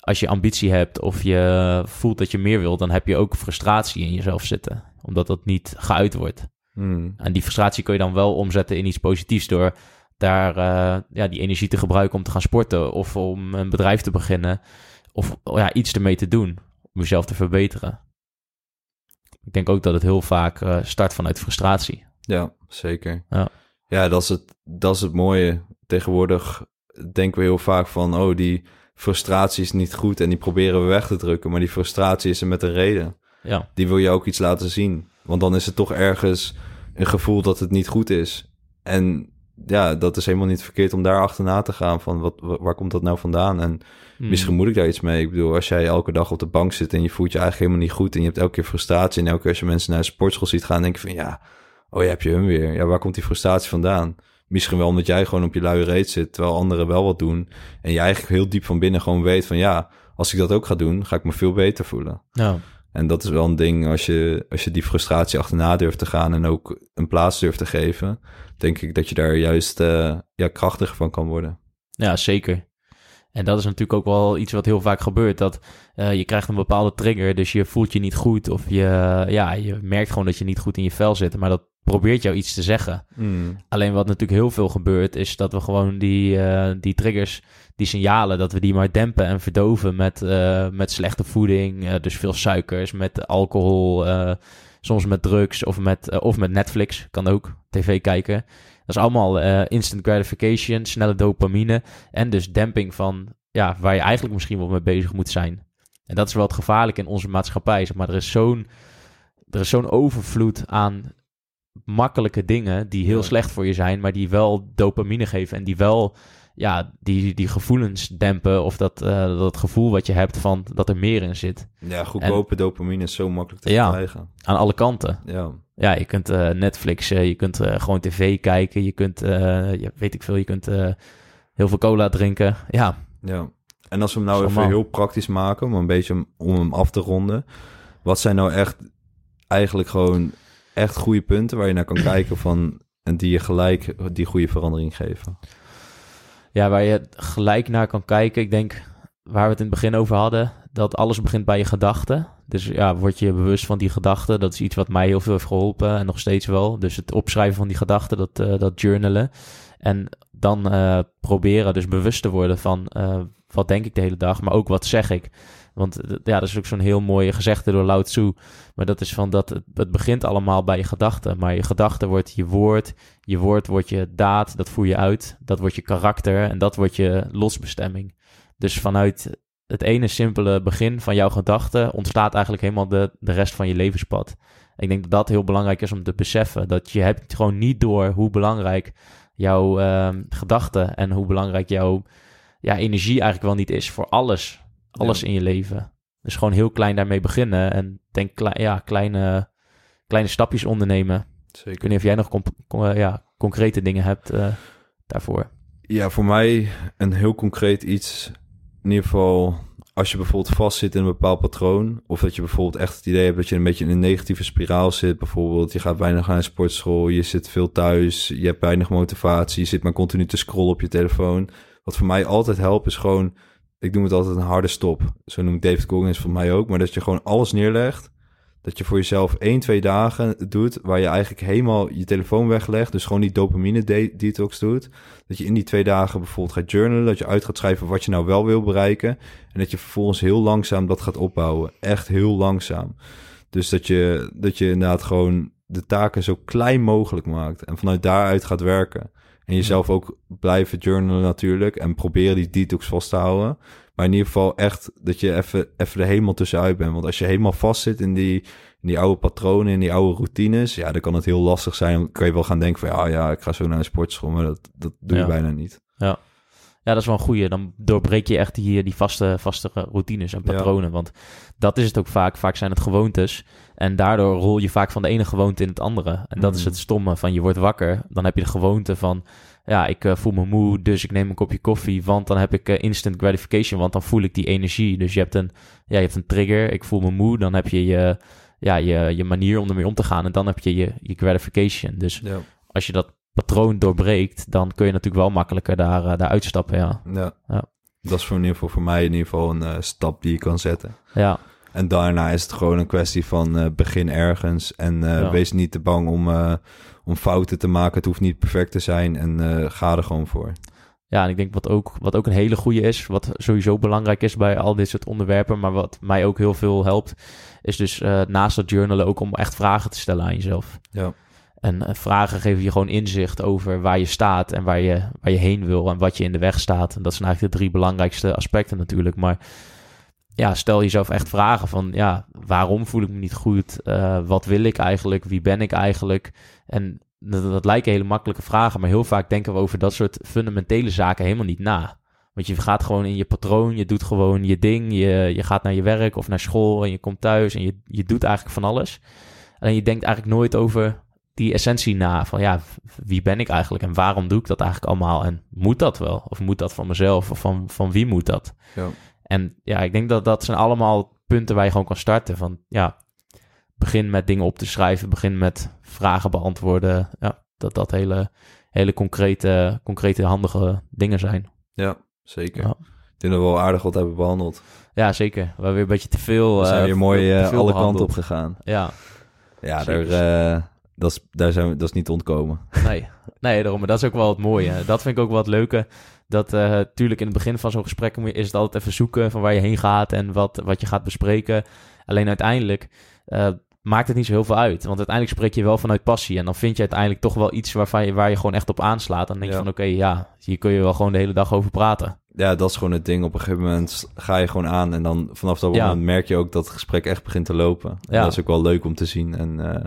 als je ambitie hebt of je voelt dat je meer wilt, dan heb je ook frustratie in jezelf zitten. Omdat dat niet geuit wordt. Mm. En die frustratie kun je dan wel omzetten in iets positiefs door daar eh, ja, die energie te gebruiken om te gaan sporten of om een bedrijf te beginnen of ja, iets ermee te doen om jezelf te verbeteren. Ik denk ook dat het heel vaak eh, start vanuit frustratie. Ja, zeker. Ja. ja, dat, is het, dat is het mooie. Tegenwoordig denken we heel vaak van, oh, die frustratie is niet goed en die proberen we weg te drukken. Maar die frustratie is er met een reden. Ja, Die wil je ook iets laten zien. Want dan is het toch ergens een gevoel dat het niet goed is. En ja, dat is helemaal niet verkeerd om daar achterna te gaan van, wat, wa- waar komt dat nou vandaan? En Hmm. Misschien moet ik daar iets mee. Ik bedoel, als jij elke dag op de bank zit en je voelt je eigenlijk helemaal niet goed en je hebt elke keer frustratie en elke keer als je mensen naar de sportschool ziet gaan, denk je van ja, oh, je hebt je hun weer. Ja, waar komt die frustratie vandaan? Misschien wel omdat jij gewoon op je luie reet zit, terwijl anderen wel wat doen. En je eigenlijk heel diep van binnen gewoon weet van ja, als ik dat ook ga doen, ga ik me veel beter voelen. Ja, En dat is wel een ding als je, als je die frustratie achterna durft te gaan en ook een plaats durft te geven, denk ik dat je daar juist eh, ja, krachtiger van kan worden. ja, zeker. En dat is natuurlijk ook wel iets wat heel vaak gebeurt. Dat eh, je krijgt een bepaalde trigger, dus je voelt je niet goed. Of je, ja, je merkt gewoon dat je niet goed in je vel zit. Maar dat probeert jou iets te zeggen. Alleen wat natuurlijk heel veel gebeurt, is dat we gewoon die, eh, die triggers, die signalen, dat we die maar dempen en verdoven met, eh, met slechte voeding. eh, dus veel suikers, met alcohol, eh, soms met drugs of met, of met Netflix, kan ook, tv kijken. Dat is allemaal instant gratification, snelle dopamine en dus demping van ja, waar je eigenlijk misschien wel mee bezig moet zijn. En dat is wel het gevaarlijk in onze maatschappij. Zeg maar er is zo'n er is zo'n overvloed aan makkelijke dingen die heel Ja. slecht voor je zijn, maar die wel dopamine geven en die wel ja, die, die gevoelens dempen of dat, eh, dat gevoel wat je hebt van dat er meer in zit. Ja, goedkope dopamine is zo makkelijk te Ja. krijgen. Aan alle kanten. Ja, Ja, je kunt eh, Netflix, eh, je kunt gewoon tv kijken, je kunt, ja, weet ik veel, je kunt heel veel cola drinken. Ja, ja. En als we hem nou even heel praktisch maken, om een beetje om hem af te ronden. Wat zijn nou echt eigenlijk gewoon echt goede punten waar je naar kan *clears throat* kijken van en die je gelijk die goede verandering geven? Ja, waar je gelijk naar kan kijken. Ik denk, waar we het in het begin over hadden, dat alles begint bij je gedachten. Dus ja, word je bewust van die gedachten. Dat is iets wat mij heel veel heeft geholpen en nog steeds wel. Dus het opschrijven van die gedachten, dat, eh, dat journalen. En dan eh, proberen dus bewust te worden van eh, wat denk ik de hele dag, maar ook wat zeg ik. Want ja, dat is ook zo'n heel mooie gezegde door Lao Tzu. Maar dat is van dat het, begint allemaal bij je gedachten. Maar je gedachte wordt je woord, je woord wordt je daad, dat voer je uit. Dat wordt je karakter en dat wordt je losbestemming. Dus vanuit het ene simpele begin van jouw gedachten ontstaat eigenlijk helemaal de, de rest van je levenspad. Ik denk dat dat heel belangrijk is om te beseffen. Dat je hebt gewoon niet door hoe belangrijk jouw ehm, gedachten en hoe belangrijk jouw ja, energie eigenlijk wel niet is voor alles. Alles Ja. in je leven. Dus gewoon heel klein daarmee beginnen en denk klei- ja, kleine, kleine stapjes ondernemen. Ik Zeker. weet niet of jij nog com- ja, concrete dingen hebt eh, daarvoor. Ja, voor mij een heel concreet iets. In ieder geval, als je bijvoorbeeld vastzit in een bepaald patroon. Of dat je bijvoorbeeld echt het idee hebt dat je een beetje in een negatieve spiraal zit. Bijvoorbeeld, je gaat weinig naar een sportschool, je zit veel thuis, je hebt weinig motivatie, je zit maar continu te scrollen op je telefoon. Wat voor mij altijd helpt is gewoon, ik noem het altijd een harde stop. Zo noemt David Goggins voor mij ook. Maar dat je gewoon alles neerlegt. Dat je voor jezelf één, twee dagen doet waar je eigenlijk helemaal je telefoon weglegt. Dus gewoon die dopamine de- detox doet. Dat je in die twee dagen bijvoorbeeld gaat journalen. Dat je uit gaat schrijven wat je nou wel wil bereiken. En dat je vervolgens heel langzaam dat gaat opbouwen. Echt heel langzaam. Dus dat je, dat je inderdaad gewoon de taken zo klein mogelijk maakt. En vanuit daaruit gaat werken. En jezelf ook blijven journalen natuurlijk. En proberen die detox vast te houden. Maar in ieder geval echt dat je even, even er helemaal tussenuit bent. Want als je helemaal vast zit in die, in die oude patronen, in die oude routines, ja, dan kan het heel lastig zijn. Dan kan je wel gaan denken van, ja, ja, ik ga zo naar een sportschool, maar dat, dat doe je Ja. bijna niet. Ja. Ja, dat is wel een goeie. Dan doorbreek je echt die, die vaste, vaste routines en Ja. patronen. Want dat is het ook vaak. Vaak zijn het gewoontes. En daardoor rol je vaak van de ene gewoonte in het andere. En dat is Mhm. het stomme van je wordt wakker. Dan heb je de gewoonte van... Ja, ik eh, voel me moe, dus ik neem een kopje koffie. Want dan heb ik eh, instant gratification. Want dan voel ik die energie. Dus je hebt een, ja, je hebt een trigger. Ik voel me moe. Dan heb je je, ja, je, je manier om ermee om te gaan. En dan heb je je, je gratification. Dus Ja. als je dat patroon doorbreekt, dan kun je natuurlijk wel makkelijker daar, eh, daar uitstappen. Ja. Ja. Ja. Dat is voor, in ieder geval voor mij in ieder geval een eh, stap die je kan zetten. Ja, En daarna is het gewoon een kwestie van eh, begin ergens. En Ja. wees niet te bang om, om fouten te maken. Het hoeft niet perfect te zijn. En ga er gewoon voor. ja, en ik denk wat ook, wat ook een hele goede is, wat sowieso belangrijk is bij al dit soort onderwerpen, maar wat mij ook heel veel helpt, is dus naast dat journalen ook om echt vragen te stellen aan jezelf. Ja. En eh, vragen geven je gewoon inzicht over waar je staat en waar je, waar je heen wil en wat je in de weg staat. En dat zijn eigenlijk de drie belangrijkste aspecten natuurlijk. Maar ja, stel jezelf echt vragen van, ja, waarom voel ik me niet goed? Eh, wat wil ik eigenlijk? Wie ben ik eigenlijk? En dat, dat lijken hele makkelijke vragen, maar heel vaak denken we over dat soort fundamentele zaken helemaal niet na. Want je gaat gewoon in je patroon, je doet gewoon je ding, je, je gaat naar je werk of naar school en je komt thuis en je, je doet eigenlijk van alles. Alleen je denkt eigenlijk nooit over die essentie na. Van ja, wie ben ik eigenlijk en waarom doe ik dat eigenlijk allemaal? En moet dat wel? Of moet dat van mezelf? Of van, van wie moet dat? Ja. En ja, ik denk dat dat zijn allemaal punten waar je gewoon kan starten. Van ja, begin met dingen op te schrijven. Begin met vragen beantwoorden. Ja, dat dat hele, hele concrete, concrete handige dingen zijn. Ja, zeker. Ja. Ik denk dat we wel aardig wat hebben behandeld. Ja, zeker. We hebben weer een beetje te veel. We zijn eh, weer mooi eh, alle kanten op gegaan. Ja, Ja, Zeker. daar, dat, is, daar zijn we, dat is niet te ontkomen. Nee, nee, daarom. Maar dat is ook wel het mooie. Dat vind ik ook wel het leuke. Dat eh tuurlijk in het begin van zo'n gesprek moet je- is het altijd even zoeken van waar je heen gaat en wat, wat je gaat bespreken. Alleen uiteindelijk eh, maakt het niet zo heel veel uit. Want uiteindelijk spreek je wel vanuit passie. En dan vind je uiteindelijk toch wel iets waarvan je, waar je gewoon echt op aanslaat. Dan denk je Ja. van oké, ja, hier kun je wel gewoon de hele dag over praten. Ja, dat is gewoon het ding. Op een gegeven moment ga je gewoon aan. En dan vanaf dat Ja. moment merk je ook dat het gesprek echt begint te lopen. En Ja. Dat is ook wel leuk om te zien. En eh,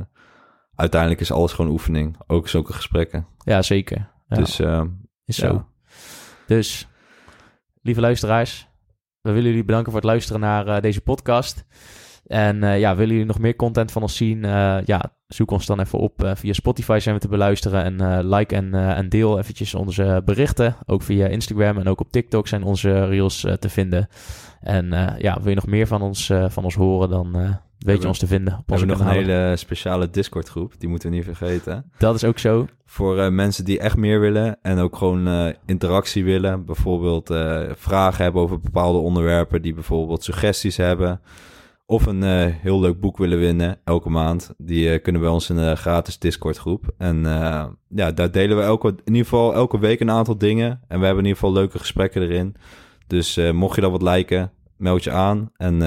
uiteindelijk is alles gewoon oefening. Ook zulke gesprekken. Ja, zeker. Ja, Dus eh, is ja. zo. Dus, lieve luisteraars, we willen jullie bedanken voor het luisteren naar eh, deze podcast. En eh, ja, willen jullie nog meer content van ons zien? Eh, ja, zoek ons dan even op. Via Spotify zijn we te beluisteren. En like en, en deel eventjes onze berichten. Ook via Instagram en ook op TikTok zijn onze reels te vinden. En ja, wil je nog meer van ons, van ons horen, dan weet je ons te vinden op we hebben nog een hele speciale Discord groep. Die moeten we niet vergeten. Dat is ook zo. Voor eh, mensen die echt meer willen en ook gewoon eh, interactie willen. Bijvoorbeeld eh, vragen hebben over bepaalde onderwerpen. Die bijvoorbeeld suggesties hebben. Of een heel leuk boek willen winnen elke maand. Die kunnen bij ons in de gratis Discord groep. En ja, daar delen we elke, in ieder geval elke week een aantal dingen. En we hebben in ieder geval leuke gesprekken erin. Dus mocht je dat wat liken, meld je aan en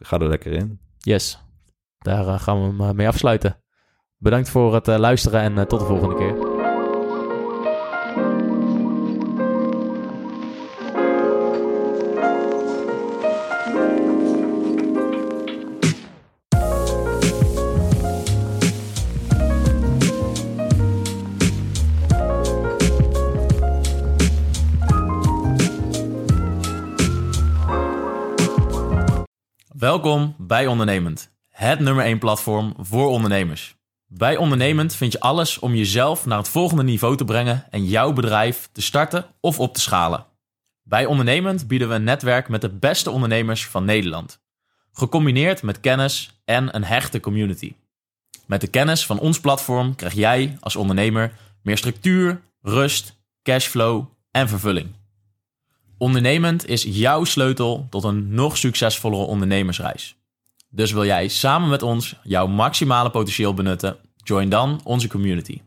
ga er lekker in. Yes, daar eh, gaan we hem eh, mee afsluiten. Bedankt voor het eh, luisteren en tot de volgende keer. Welkom bij Ondernemend, het nummer 1 platform voor ondernemers. Bij Ondernemend vind je alles om jezelf naar het volgende niveau te brengen en jouw bedrijf te starten of op te schalen. Bij Ondernemend bieden we een netwerk met de beste ondernemers van Nederland. Gecombineerd met kennis en een hechte community. Met de kennis van ons platform krijg jij als ondernemer meer structuur, rust, cashflow en vervulling. Ondernemend is jouw sleutel tot een nog succesvollere ondernemersreis. Dus wil jij samen met ons jouw maximale potentieel benutten? Join dan onze community.